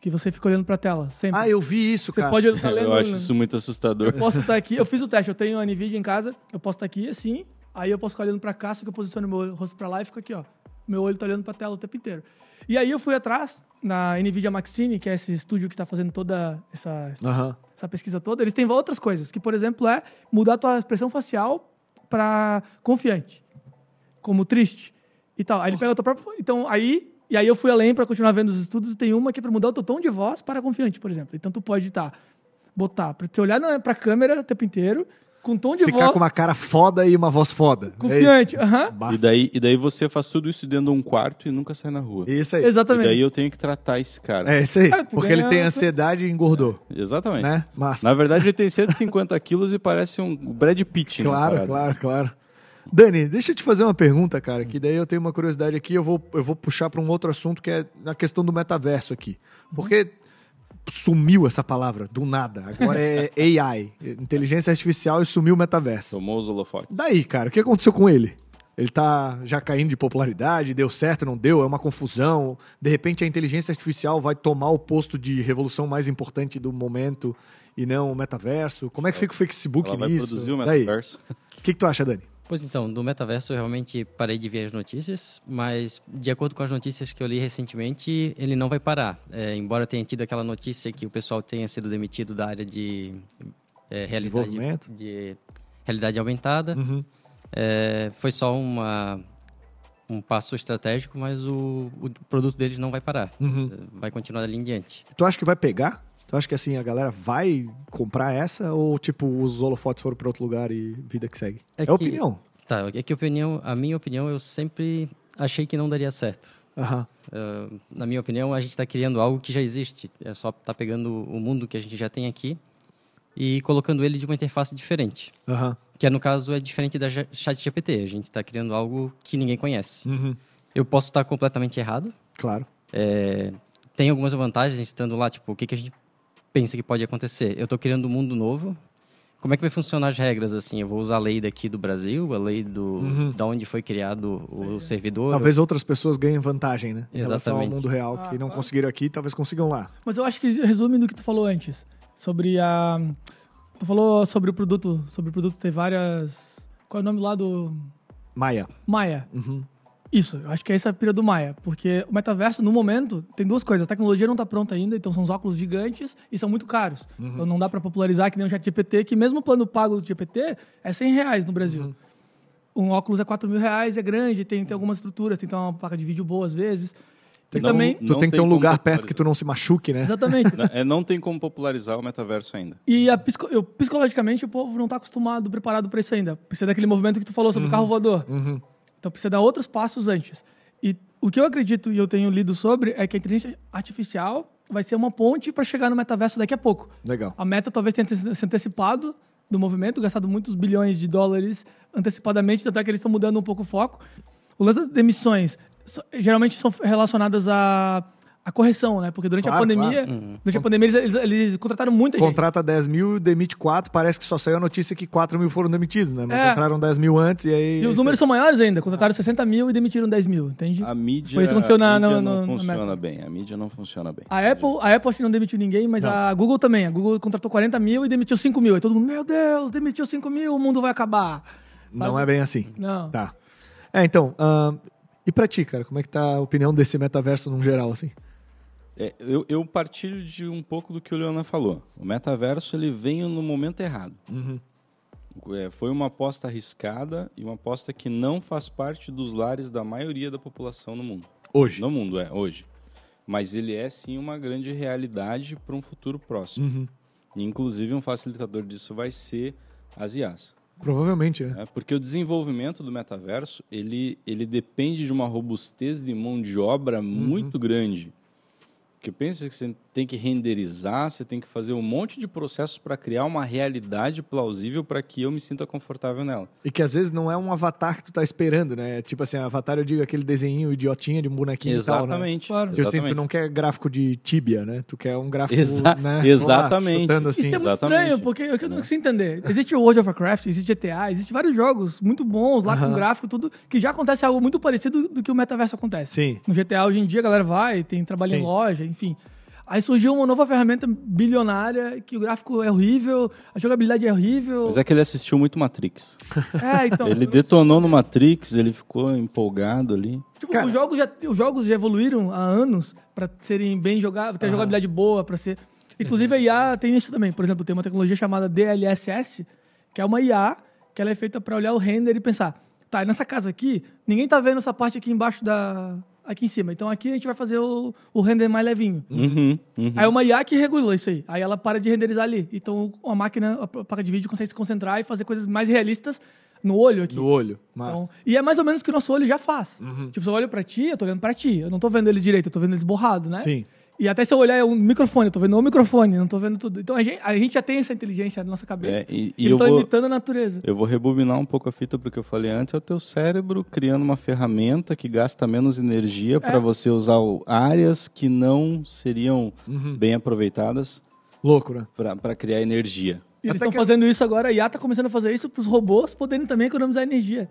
Que você fica olhando pra tela, sempre. Ah, eu vi isso, você cara. Pode estar lendo, eu acho isso muito assustador. Eu posso estar aqui, eu fiz o teste, eu tenho a NVIDIA em casa, eu posso estar aqui assim, aí eu posso ficar olhando pra cá, só que eu posiciono meu rosto pra lá e fico aqui, ó. Meu olho tá olhando pra tela o tempo inteiro. E aí eu fui atrás, na NVIDIA Maxine, que é esse estúdio que está fazendo toda essa, uhum. essa pesquisa toda, eles têm outras coisas, que, por exemplo, é mudar a tua expressão facial para confiante, como triste e tal. Aí ele pega a tua própria... Então, aí... E aí eu fui além para continuar vendo os estudos tem uma que é para mudar o teu tom de voz para confiante, por exemplo. Então tu pode estar... Tá, botar para te olhar para a câmera o tempo inteiro com tom de Ficar voz. com uma cara foda e uma voz foda. É Confiante, aham. É e, daí, e daí você faz tudo isso dentro de um quarto e nunca sai na rua. Isso aí. Exatamente. E daí eu tenho que tratar esse cara. É isso aí. É, porque ele tem ansiedade e engordou. Exatamente. Né? Massa. Na verdade, ele tem 150 quilos e parece um Brad Pitt. Claro, claro, claro. Dani, deixa eu te fazer uma pergunta, cara, que daí eu tenho uma curiosidade aqui, eu vou, eu vou puxar para um outro assunto que é a questão do metaverso aqui. Porque sumiu essa palavra do nada. Agora é AI, inteligência artificial e sumiu o metaverso. Tomou os holofotes. Daí, cara, o que aconteceu com ele? Ele tá já caindo de popularidade, deu certo, não deu, é uma confusão. De repente a inteligência artificial vai tomar o posto de revolução mais importante do momento e não o metaverso. Como é que fica o Facebook Ela nisso? Vai produzir o metaverso. O que, que tu acha, Dani? Pois então, do metaverso eu realmente parei de ver as notícias, mas de acordo com as notícias que eu li recentemente, ele não vai parar. É, embora tenha tido aquela notícia que o pessoal tenha sido demitido da área de é, realidade, de realidade aumentada, uhum. é, foi só uma, um passo estratégico, mas o, o produto deles não vai parar. Uhum. Vai continuar ali em diante. Tu acha que vai pegar? Tu acha que assim a galera vai comprar essa ou tipo os holofotes foram para outro lugar e vida que segue? É, é que, opinião. Tá, é que opinião, a minha opinião eu sempre achei que não daria certo. Uhum. Uh, na minha opinião, a gente está criando algo que já existe. É só estar tá pegando o mundo que a gente já tem aqui e colocando ele de uma interface diferente. Uhum. Que no caso é diferente da ChatGPT. A gente está criando algo que ninguém conhece. Uhum. Eu posso estar completamente errado. Claro. É, tem algumas vantagens estando lá, tipo, o que, que a gente pensa que pode acontecer? Eu estou criando um mundo novo, como é que vai funcionar as regras assim? Eu vou usar a lei daqui do Brasil, a lei do uhum. da onde foi criado o servidor. Talvez outras pessoas ganhem vantagem, né? Em Exatamente. relação ao mundo real, ah, que não conseguiram aqui, talvez consigam lá. Mas eu acho que resume no que tu falou antes, sobre a tu falou sobre o produto, sobre o produto ter várias qual é o nome lá do Maia. Maia. Uhum. Isso, eu acho que essa é a pira do Maia, porque o metaverso, no momento, tem duas coisas. A tecnologia não está pronta ainda, então são os óculos gigantes e são muito caros. Uhum. Então não dá para popularizar que nem o chat GPT, que mesmo o plano pago do GPT é 100 reais no Brasil. Uhum. Um óculos é 4 mil reais, é grande, tem, tem algumas estruturas, tem que ter uma placa de vídeo boa às vezes. E não, também, tu tem que ter um lugar perto que tu não se machuque, né? Exatamente. não, é, não tem como popularizar o metaverso ainda. E a, eu, psicologicamente o povo não está acostumado, preparado para isso ainda. Precisa daquele movimento que tu falou sobre uhum. o carro voador. Uhum. Então precisa dar outros passos antes. E o que eu acredito e eu tenho lido sobre é que a inteligência artificial vai ser uma ponte para chegar no metaverso daqui a pouco. Legal. A meta talvez tenha se antecipado do movimento, gastado muitos bilhões de dólares antecipadamente, até que eles estão mudando um pouco o foco. O lance das demissões geralmente são relacionadas a a correção, né? Porque durante claro, a pandemia, claro. Uhum. durante a pandemia eles, eles, contrataram muita gente. Contrata 10 mil, demite 4, parece que só saiu a notícia que 4 mil foram demitidos, né? Mas é. entraram 10 mil antes e aí... E os números são maiores ainda, contrataram 60 mil e demitiram 10 mil, entende? A mídia, Foi isso aconteceu na, na, não no, funciona bem, a mídia não funciona bem. A Apple, a Apple acho que não demitiu ninguém, mas não. a Google também. A Google contratou 40 mil e demitiu 5 mil. Aí todo mundo, meu Deus, demitiu 5 mil, o mundo vai acabar. Não é bem assim. Não. Tá. É, então, uh, e pra ti, cara, como é que tá a opinião desse metaverso no geral, assim? É, eu, eu, partilho de um pouco do que o Leona falou. O metaverso ele veio no momento errado. Uhum. É, foi uma aposta arriscada e uma aposta que não faz parte dos lares da maioria da população no mundo. Hoje? No mundo, é, hoje. Mas ele é sim uma grande realidade para um futuro próximo. Uhum. E, inclusive, um facilitador disso vai ser as IAs. Provavelmente, é. é. Porque o desenvolvimento do metaverso, ele, ele depende de uma robustez de mão de obra uhum. muito grande. Porque pensa que você tem que renderizar, você tem que fazer um monte de processos para criar uma realidade plausível para que eu me sinta confortável nela. E que às vezes não é um avatar que tu tá esperando, né? Tipo assim, avatar eu digo aquele desenho idiotinha de um bonequinho Exatamente. e tal, né? Claro. Exatamente. Assim, tu não quer gráfico de Tibia, né? Tu quer um gráfico, Exa né? Exatamente. Lá, assim. Isso é muito estranho, porque eu não consigo entender. Existe o World of Warcraft, existe GTA, existe vários jogos muito bons lá uh -huh. com gráfico tudo, que já acontece algo muito parecido do que o metaverso acontece. Sim. No GTA hoje em dia a galera vai, tem trabalho Sim. em loja, enfim. Aí surgiu uma nova ferramenta bilionária, que o gráfico é horrível, a jogabilidade é horrível. Mas é que ele assistiu muito Matrix. É, então. ele detonou no Matrix, ele ficou empolgado ali. Tipo, os jogos, já, os jogos já evoluíram há anos para serem bem jogados, ter uhum. jogabilidade boa, para ser. Inclusive a IA tem isso também. Por exemplo, tem uma tecnologia chamada DLSS, que é uma IA que ela é feita para olhar o render e pensar, tá, nessa casa aqui, ninguém tá vendo essa parte aqui embaixo da, aqui em cima. Então aqui a gente vai fazer o, o render mais levinho. Uhum, uhum. Aí uma IA que regula isso aí. Aí ela para de renderizar ali. Então a máquina, a placa de vídeo consegue se concentrar e fazer coisas mais realistas no olho aqui. No olho, mas... Então, e é mais ou menos o que o nosso olho já faz. Uhum. Tipo, se eu olho pra ti, eu tô olhando pra ti. Eu não tô vendo ele direito, eu tô vendo eles borrado, né? Sim. E até se eu olhar o microfone, eu tô vendo o microfone, não tô vendo tudo. Então a gente, a gente já tem essa inteligência na nossa cabeça. É, e, e Eles estão imitando a natureza. Eu vou rebobinar um pouco a fita porque eu falei antes, é o teu cérebro criando uma ferramenta que gasta menos energia é. para você usar áreas que não seriam uhum. bem aproveitadas. Louco, né? Para criar energia. E eles estão que... fazendo isso agora, a IA está começando a fazer isso para os robôs poderem também economizar energia.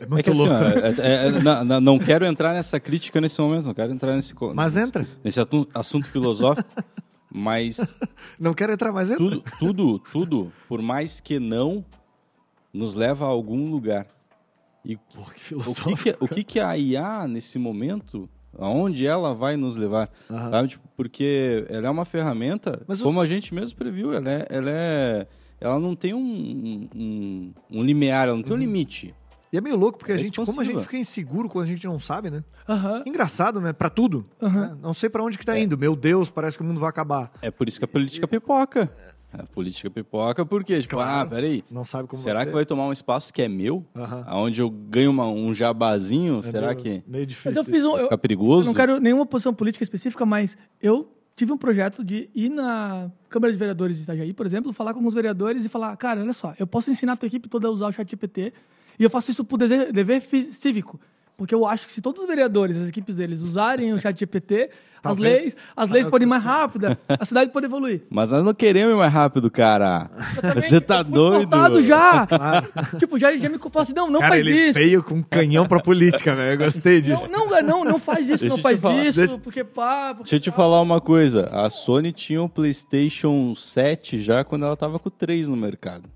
É muito é que, assim, louco. Assim, ó, é, é, não, não, quero entrar nessa crítica nesse momento, não quero entrar nesse. Mas nesse, entra. Nesse assunto filosófico. mas. Não quero entrar, mas entra. Tudo, tudo, tudo, por mais que não, nos leva a algum lugar. E Porra, que o, que, que, o que, que a IA, nesse momento, aonde ela vai nos levar, uhum. sabe? Tipo, porque ela é uma ferramenta, Mas como os... a gente mesmo previu, ela é, ela é, ela não tem um, um, um limiar, ela não tem uhum. um limite. E é meio louco, porque é a gente, como a gente fica inseguro quando a gente não sabe, né? Uhum. Engraçado, né? Pra tudo. Né? Não sei para onde que tá é. indo. Meu Deus, parece que o mundo vai acabar. É por isso que a política pipoca. A política pipoca, porque, tipo, claro, ah, peraí. Não sabe como Será que vai tomar um espaço que é meu? Uhum. Onde eu ganho uma, um jabazinho? É será meio, que. Meio difícil. Mas eu fiz um. Eu, perigoso? Eu não quero nenhuma posição política específica, mas eu tive um projeto de ir na Câmara de Vereadores de Itajaí, por exemplo, falar com alguns vereadores e falar: cara, olha só, eu posso ensinar a tua equipe toda a usar o chat GPT e eu faço isso por dever, dever cívico Porque eu acho que se todos os vereadores, as equipes deles, usarem o chat GPT, as leis, as leis podem ir mais rápida, a cidade pode evoluir. Mas nós não queremos ir mais rápido, cara. Você tá doido? já. Claro. Tipo, já, já me fala assim, não, não cara, faz ele isso. veio com um canhão pra política, velho. Eu gostei disso. Não, não, não, não faz isso, Deixa não faz falar. isso, Deixa... porque pá... Porque Deixa eu te falar uma coisa. A Sony tinha um PlayStation 7 já quando ela tava com o 3 no mercado.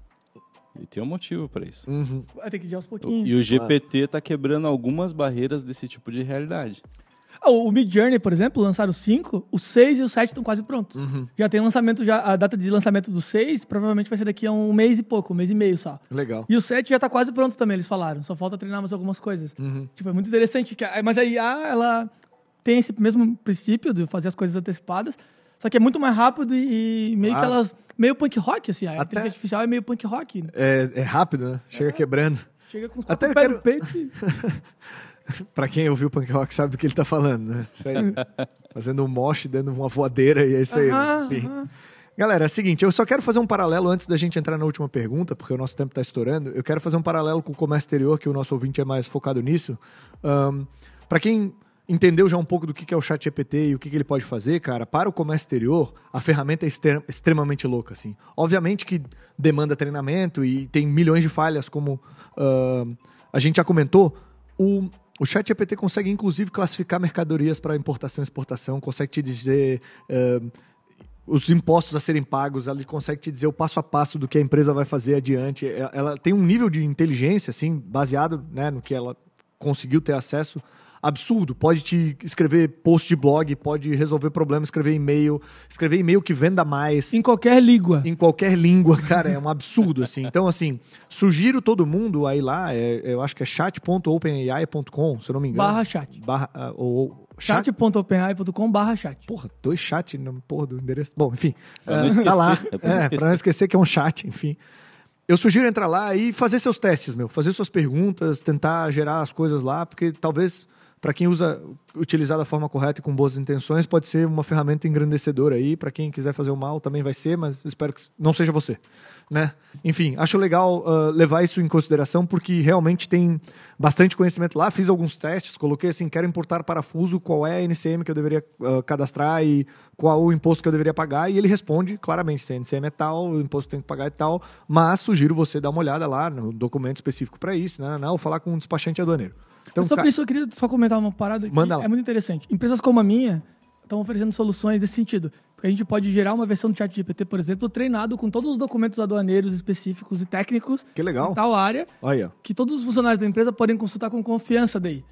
E tem um motivo para isso. Uhum. Vai ter que ir aos pouquinhos. E o GPT está quebrando algumas barreiras desse tipo de realidade. Ah, o Mid Journey, por exemplo, lançaram o 5, o 6 e o 7 estão quase prontos. Uhum. Já tem lançamento, já, a data de lançamento do 6 provavelmente vai ser daqui a um mês e pouco, um mês e meio só. Legal. E o 7 já está quase pronto também, eles falaram. Só falta treinar mais algumas coisas. Uhum. Tipo, é muito interessante. Que, mas a IA, ela tem esse mesmo princípio de fazer as coisas antecipadas, só que é muito mais rápido e, meio ah. que elas meio punk rock, assim. A Até inteligência artificial é meio punk rock. Né? É, é rápido, né? Chega é. quebrando. Chega com os Até pé quero... no peito e... pra quem ouviu punk rock sabe do que ele tá falando, né? Isso aí. Fazendo um moche, dando uma voadeira e é isso aí. Né? Enfim. Galera, é o seguinte, eu só quero fazer um paralelo antes da gente entrar na última pergunta, porque o nosso tempo está estourando. Eu quero fazer um paralelo com o comércio exterior, que o nosso ouvinte é mais focado nisso. Um, para quem entendeu já um pouco do que é o chat GPT e o que ele pode fazer, cara, para o comércio exterior, a ferramenta é extremamente louca, assim. Obviamente que demanda treinamento e tem milhões de falhas, como uh, a gente já comentou. O, o chat GPT consegue, inclusive, classificar mercadorias para importação e exportação, consegue te dizer... Uh, os impostos a serem pagos, ela consegue te dizer o passo a passo do que a empresa vai fazer adiante. Ela tem um nível de inteligência, assim, baseado né, no que ela conseguiu ter acesso absurdo. Pode te escrever post de blog, pode resolver problema, escrever e-mail, escrever e-mail que venda mais. Em qualquer língua. Em qualquer língua, cara, é um absurdo, assim. Então, assim, sugiro todo mundo aí lá, é, eu acho que é chat.openai.com, se eu não me engano. Barra chat. Barra, uh, ou, chat.openai.com barra chat. Porra, dois chat, no, porra, do endereço. Bom, enfim. Pra uh, tá lá. É, pra, é, pra não esquecer que é um chat, enfim. Eu sugiro entrar lá e fazer seus testes, meu. Fazer suas perguntas, tentar gerar as coisas lá, porque talvez para quem usa utilizar da forma correta e com boas intenções, pode ser uma ferramenta engrandecedora aí. Para quem quiser fazer o mal, também vai ser, mas espero que não seja você. Né? Enfim, acho legal uh, levar isso em consideração porque realmente tem bastante conhecimento lá. Fiz alguns testes, coloquei assim: quero importar parafuso, qual é a NCM que eu deveria uh, cadastrar e qual o imposto que eu deveria pagar. E ele responde claramente: se a NCM é tal, o imposto tem que pagar é tal. Mas sugiro você dar uma olhada lá no documento específico para isso, né? Não, falar com um despachante aduaneiro. Então, Sobre ca... isso, eu queria só comentar uma parada que Manda lá. é muito interessante. Empresas como a minha estão oferecendo soluções nesse sentido. Porque a gente pode gerar uma versão do chat GPT, por exemplo, treinado com todos os documentos aduaneiros específicos e técnicos que legal. de tal área, Olha. que todos os funcionários da empresa podem consultar com confiança daí.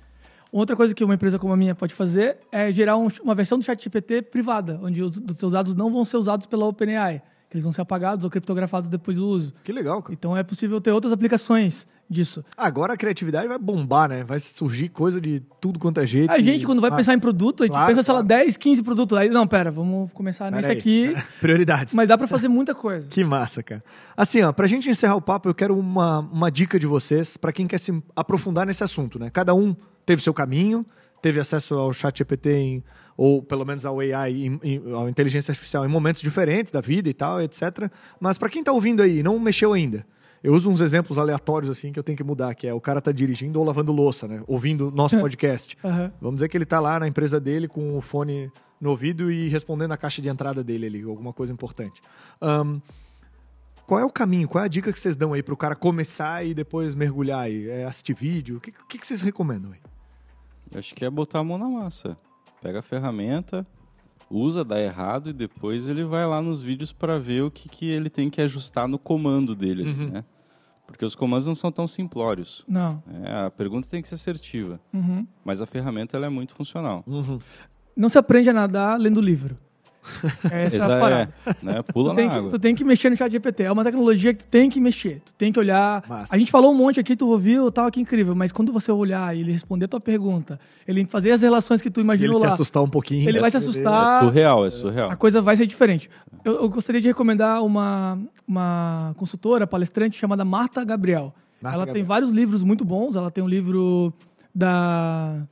Outra coisa que uma empresa como a minha pode fazer é gerar um, uma versão do chat GPT privada, onde os, os seus dados não vão ser usados pela OpenAI, que eles vão ser apagados ou criptografados depois do uso. Que legal, cara. Então é possível ter outras aplicações disso. Agora a criatividade vai bombar, né? Vai surgir coisa de tudo quanto é jeito. A gente, quando vai ah, pensar em produto, a gente claro, pensa, sei lá, 10, 15 produtos. Aí, não, pera, vamos começar pera nesse aí. aqui. Prioridades. Mas dá para fazer muita coisa. que massa, cara. Assim, ó, pra gente encerrar o papo, eu quero uma, uma dica de vocês para quem quer se aprofundar nesse assunto, né? Cada um teve seu caminho, teve acesso ao chat GPT em, ou pelo menos ao AI, em, em, à inteligência artificial em momentos diferentes da vida e tal, etc. Mas para quem está ouvindo aí, não mexeu ainda, eu uso uns exemplos aleatórios assim que eu tenho que mudar, que é o cara tá dirigindo ou lavando louça, né? Ouvindo nosso podcast. Uhum. Vamos dizer que ele tá lá na empresa dele com o fone no ouvido e respondendo a caixa de entrada dele ali, alguma coisa importante. Um, qual é o caminho? Qual é a dica que vocês dão aí para o cara começar e depois mergulhar aí? É assistir vídeo? O que, que, que vocês recomendam aí? Acho que é botar a mão na massa. Pega a ferramenta, usa, dá errado e depois ele vai lá nos vídeos para ver o que, que ele tem que ajustar no comando dele, uhum. né? Porque os comandos não são tão simplórios. Não. É, a pergunta tem que ser assertiva. Uhum. Mas a ferramenta ela é muito funcional. Uhum. Não se aprende a nadar lendo livro. Essa é a parada. É, né? Pula na água. tu tem que mexer no chat GPT. É uma tecnologia que tu tem que mexer. Tu tem que olhar. Massa. A gente falou um monte aqui, tu ouviu, tal, que incrível. Mas quando você olhar e ele responder a tua pergunta, ele fazer as relações que tu imaginou ele lá. Ele te assustar um pouquinho. Ele vai te assustar. É surreal, é surreal. A coisa vai ser diferente. Eu, eu gostaria de recomendar uma, uma consultora, palestrante chamada Marta Gabriel. Marta ela Gabriel. tem vários livros muito bons. Ela tem um livro da,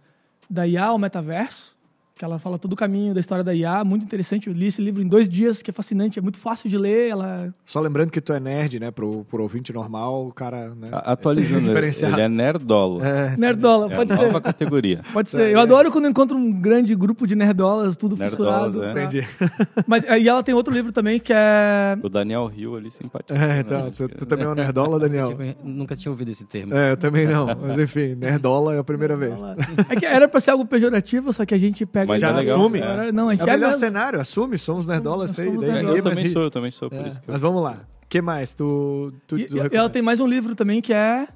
da IA, o Metaverso que ela fala todo o caminho da história da IA, muito interessante. Eu li esse livro em dois dias, que é fascinante, é muito fácil de ler. Ela... Só lembrando que tu é nerd, né? Pro, pro ouvinte normal, o cara. Né, Atualizando, é ele é nerdola. É. Nerdola, é pode ser. É nova categoria. Pode ser. Eu adoro quando encontro um grande grupo de nerdolas, tudo nerdolas, fissurado. É. Entendi. Mas aí ela tem outro livro também que é. O Daniel Rio ali, simpático. É, então, tu, tu, também é um nerdola, Daniel? Nunca tinha ouvido esse termo. É, eu também não. Mas enfim, nerdola é a primeira vez. É que era pra ser algo pejorativo, só que a gente pega. Mas já é legal, assume. É. Não, a gente é o melhor cenário, assume, somos nerdolas, sei. Daí nerdola. Eu também sou, eu também sou, por é. isso. Mas vamos lá. O que mais? Tu, tu, e, tu ela tem mais um livro também que é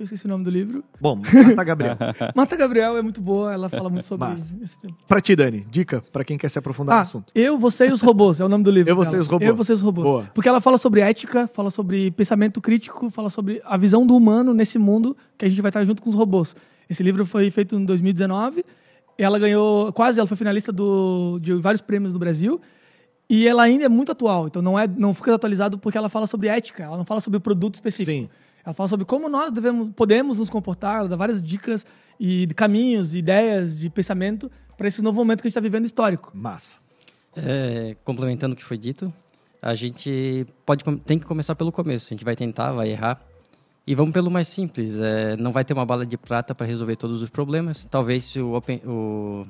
que eu esqueci o nome do livro. Bom, Marta Gabriel. Marta Gabriel é muito boa, ela fala muito sobre Mas, esse tema. Pra ti, Dani, dica pra quem quer se aprofundar ah, no assunto. Eu, Você e os Robôs, é o nome do livro. Eu, Você e os Robôs. Eu, Você e os Robôs. Boa. Porque ela fala sobre ética, fala sobre pensamento crítico, fala sobre a visão do humano nesse mundo que a gente vai estar junto com os robôs. Esse livro foi feito em 2019. Ela ganhou, quase, ela foi finalista do, de vários prêmios no Brasil. E ela ainda é muito atual, então não, é, não fica atualizado porque ela fala sobre ética, ela não fala sobre produto específico. Sim. Ela fala sobre como nós devemos, podemos nos comportar, ela dá várias dicas e caminhos, ideias de pensamento para esse novo momento que a gente está vivendo histórico. Massa. É, complementando o que foi dito, a gente pode tem que começar pelo começo. A gente vai tentar, vai errar. E vamos pelo mais simples. É, não vai ter uma bala de prata para resolver todos os problemas. Talvez se o, Open, o,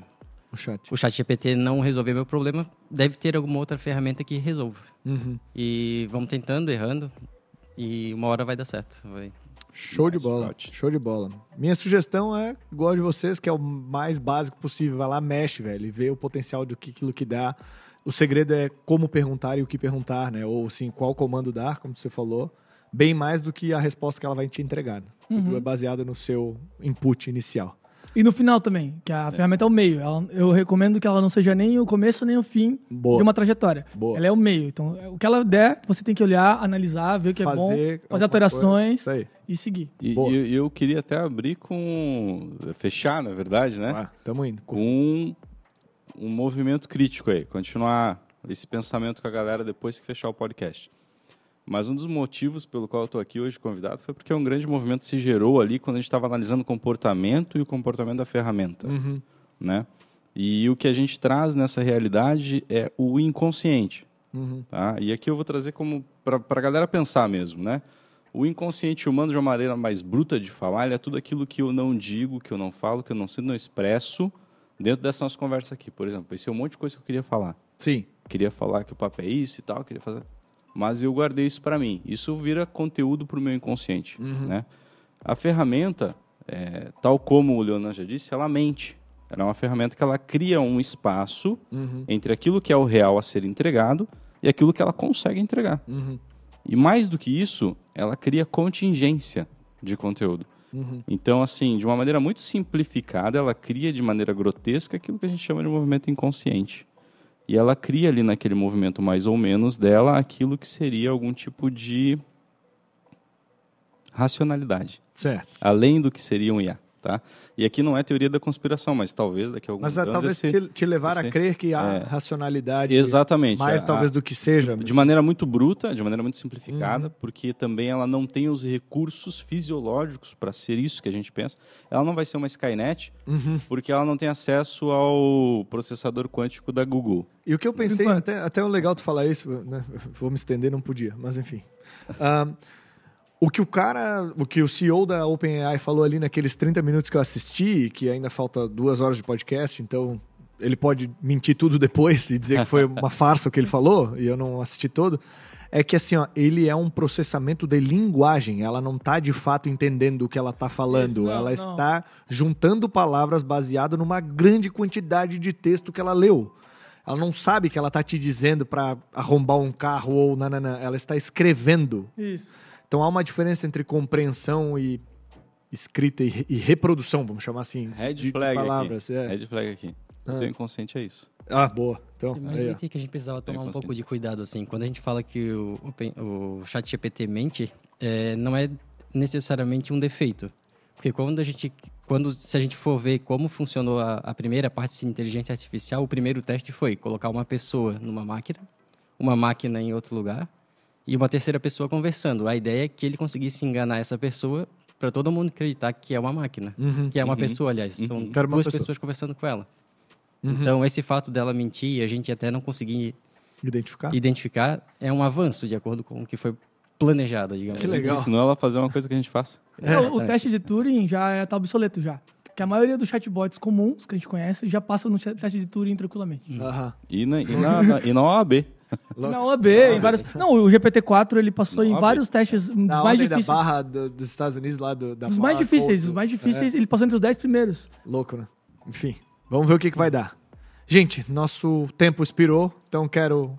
o, chat. o chat GPT não resolver meu problema, deve ter alguma outra ferramenta que resolva. Uhum. E vamos tentando, errando. E uma hora vai dar certo. Vai. Show de bola. Shot. Show de bola. Minha sugestão é, igual de vocês, que é o mais básico possível. Vai lá, mexe, velho, e vê o potencial do que aquilo que dá. O segredo é como perguntar e o que perguntar, né? Ou sim, qual comando dar, como você falou. Bem mais do que a resposta que ela vai te entregar. Uhum. É baseado no seu input inicial. E no final também, que a é. ferramenta é o meio. Ela, eu recomendo que ela não seja nem o começo nem o fim Boa. de uma trajetória. Boa. Ela é o meio. Então, o que ela der, você tem que olhar, analisar, ver o que fazer é bom, fazer alterações e seguir. E eu, eu, queria até abrir com. fechar, na verdade, né? Ah, tamo indo. Com um, um movimento crítico aí. Continuar esse pensamento com a galera depois que fechar o podcast. Mas um dos motivos pelo qual eu estou aqui hoje convidado foi porque um grande movimento se gerou ali quando a gente estava analisando o comportamento e o comportamento da ferramenta. Uhum. Né? E o que a gente traz nessa realidade é o inconsciente. Uhum. Tá? E aqui eu vou trazer como para a galera pensar mesmo, né? O inconsciente humano, de uma maneira mais bruta de falar, ele é tudo aquilo que eu não digo, que eu não falo, que eu não sinto, não expresso dentro dessa nossa conversa aqui. Por exemplo, esse é um monte de coisa que eu queria falar. Sim. Queria falar que o papo é isso e tal, queria fazer mas eu guardei isso para mim. Isso vira conteúdo para o meu inconsciente. Uhum. Né? A ferramenta, é, tal como o Leonan já disse, ela mente. Ela é uma ferramenta que ela cria um espaço uhum. entre aquilo que é o real a ser entregado e aquilo que ela consegue entregar. Uhum. E mais do que isso, ela cria contingência de conteúdo. Uhum. Então, assim, de uma maneira muito simplificada, ela cria de maneira grotesca aquilo que a gente chama de movimento inconsciente. E ela cria ali naquele movimento mais ou menos dela aquilo que seria algum tipo de racionalidade. Certo. Além do que seria um IA, tá? E aqui não é teoria da conspiração, mas talvez daqui a alguns mas, anos... Mas talvez esse, te, te levar esse, a crer que há é, racionalidade exatamente, mais a, talvez do que seja. De maneira muito bruta, de maneira muito simplificada, uhum. porque também ela não tem os recursos fisiológicos para ser isso que a gente pensa. Ela não vai ser uma Skynet, uhum. porque ela não tem acesso ao processador quântico da Google. E o que eu pensei, até, até é legal tu falar isso, né? vou me estender, não podia, mas enfim... Um, o que o cara, o que o CEO da OpenAI falou ali naqueles 30 minutos que eu assisti, que ainda falta duas horas de podcast, então ele pode mentir tudo depois e dizer que foi uma farsa o que ele falou, e eu não assisti todo, é que assim, ó, ele é um processamento de linguagem, ela não está de fato entendendo o que ela está falando, não, ela não. está juntando palavras baseado numa grande quantidade de texto que ela leu. Ela não sabe que ela está te dizendo para arrombar um carro ou nanana, ela está escrevendo. Isso. Então há uma diferença entre compreensão e escrita e, e reprodução, vamos chamar assim, Red de, flag palavras. Aqui. É. Red flag aqui. Ah. O teu inconsciente é isso. Ah, boa. Então, Mas aí, que a gente precisava tomar um pouco de cuidado, assim. Quando a gente fala que o, o, o chat GPT mente, é, não é necessariamente um defeito. Porque quando a gente, quando, se a gente for ver como funcionou a, a primeira parte de inteligência artificial, o primeiro teste foi colocar uma pessoa numa máquina, uma máquina em outro lugar, e uma terceira pessoa conversando. A ideia é que ele conseguisse enganar essa pessoa para todo mundo acreditar que é uma máquina, uhum, que é uma uhum, pessoa, aliás. Uhum. São duas pessoa. pessoas conversando com ela. Uhum. Então, esse fato dela mentir e a gente até não conseguir identificar. identificar é um avanço de acordo com o que foi planejado, digamos. Que assim. legal. Ensinou ela a fazer uma coisa que a gente faça. É. O, o teste de Turing já está obsoleto já. Que a maioria dos chatbots comuns que a gente conhece já passam no teste de Turing tranquilamente. Uhum. E, na, e, na, na, e na OAB. Na OAB, em vários. Não, o GPT-4 ele passou em vários testes na mais difíceis. da barra do, dos Estados Unidos lá do, da Os mais difíceis, os mais difíceis, é. ele passou entre os 10 primeiros. Louco, né? Enfim, vamos ver o que, que vai dar. Gente, nosso tempo expirou, então quero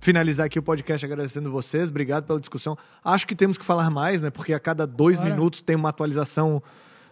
finalizar aqui o podcast agradecendo vocês. Obrigado pela discussão. Acho que temos que falar mais, né? Porque a cada dois minutos tem uma atualização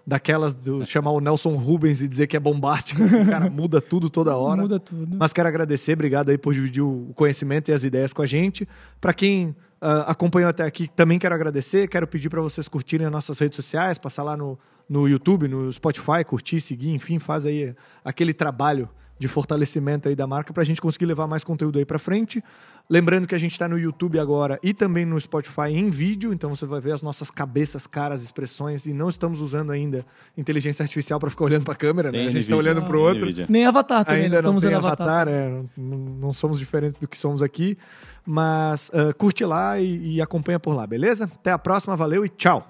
daquelas do chamar o Nelson Rubens e dizer que é bombástico, o cara muda tudo toda hora. Muda tudo. Mas quero agradecer, obrigado aí por dividir o conhecimento e as ideias com a gente. Para quem uh, acompanhou até aqui, também quero agradecer. Quero pedir para vocês curtirem as nossas redes sociais, passar lá no, no YouTube, no Spotify, curtir, seguir, enfim, faz aí aquele trabalho de fortalecimento aí da marca para a gente conseguir levar mais conteúdo aí para frente. Lembrando que a gente está no YouTube agora e também no Spotify em vídeo, então você vai ver as nossas cabeças, caras, expressões e não estamos usando ainda inteligência artificial para ficar olhando para a câmera, né? A gente está olhando para o outro. Nem avatar também. Ainda não, não tem avatar, avatar. É, não, não, somos diferentes do que somos aqui, mas uh, curte lá e, e acompanha por lá, beleza? Até a próxima, valeu e tchau!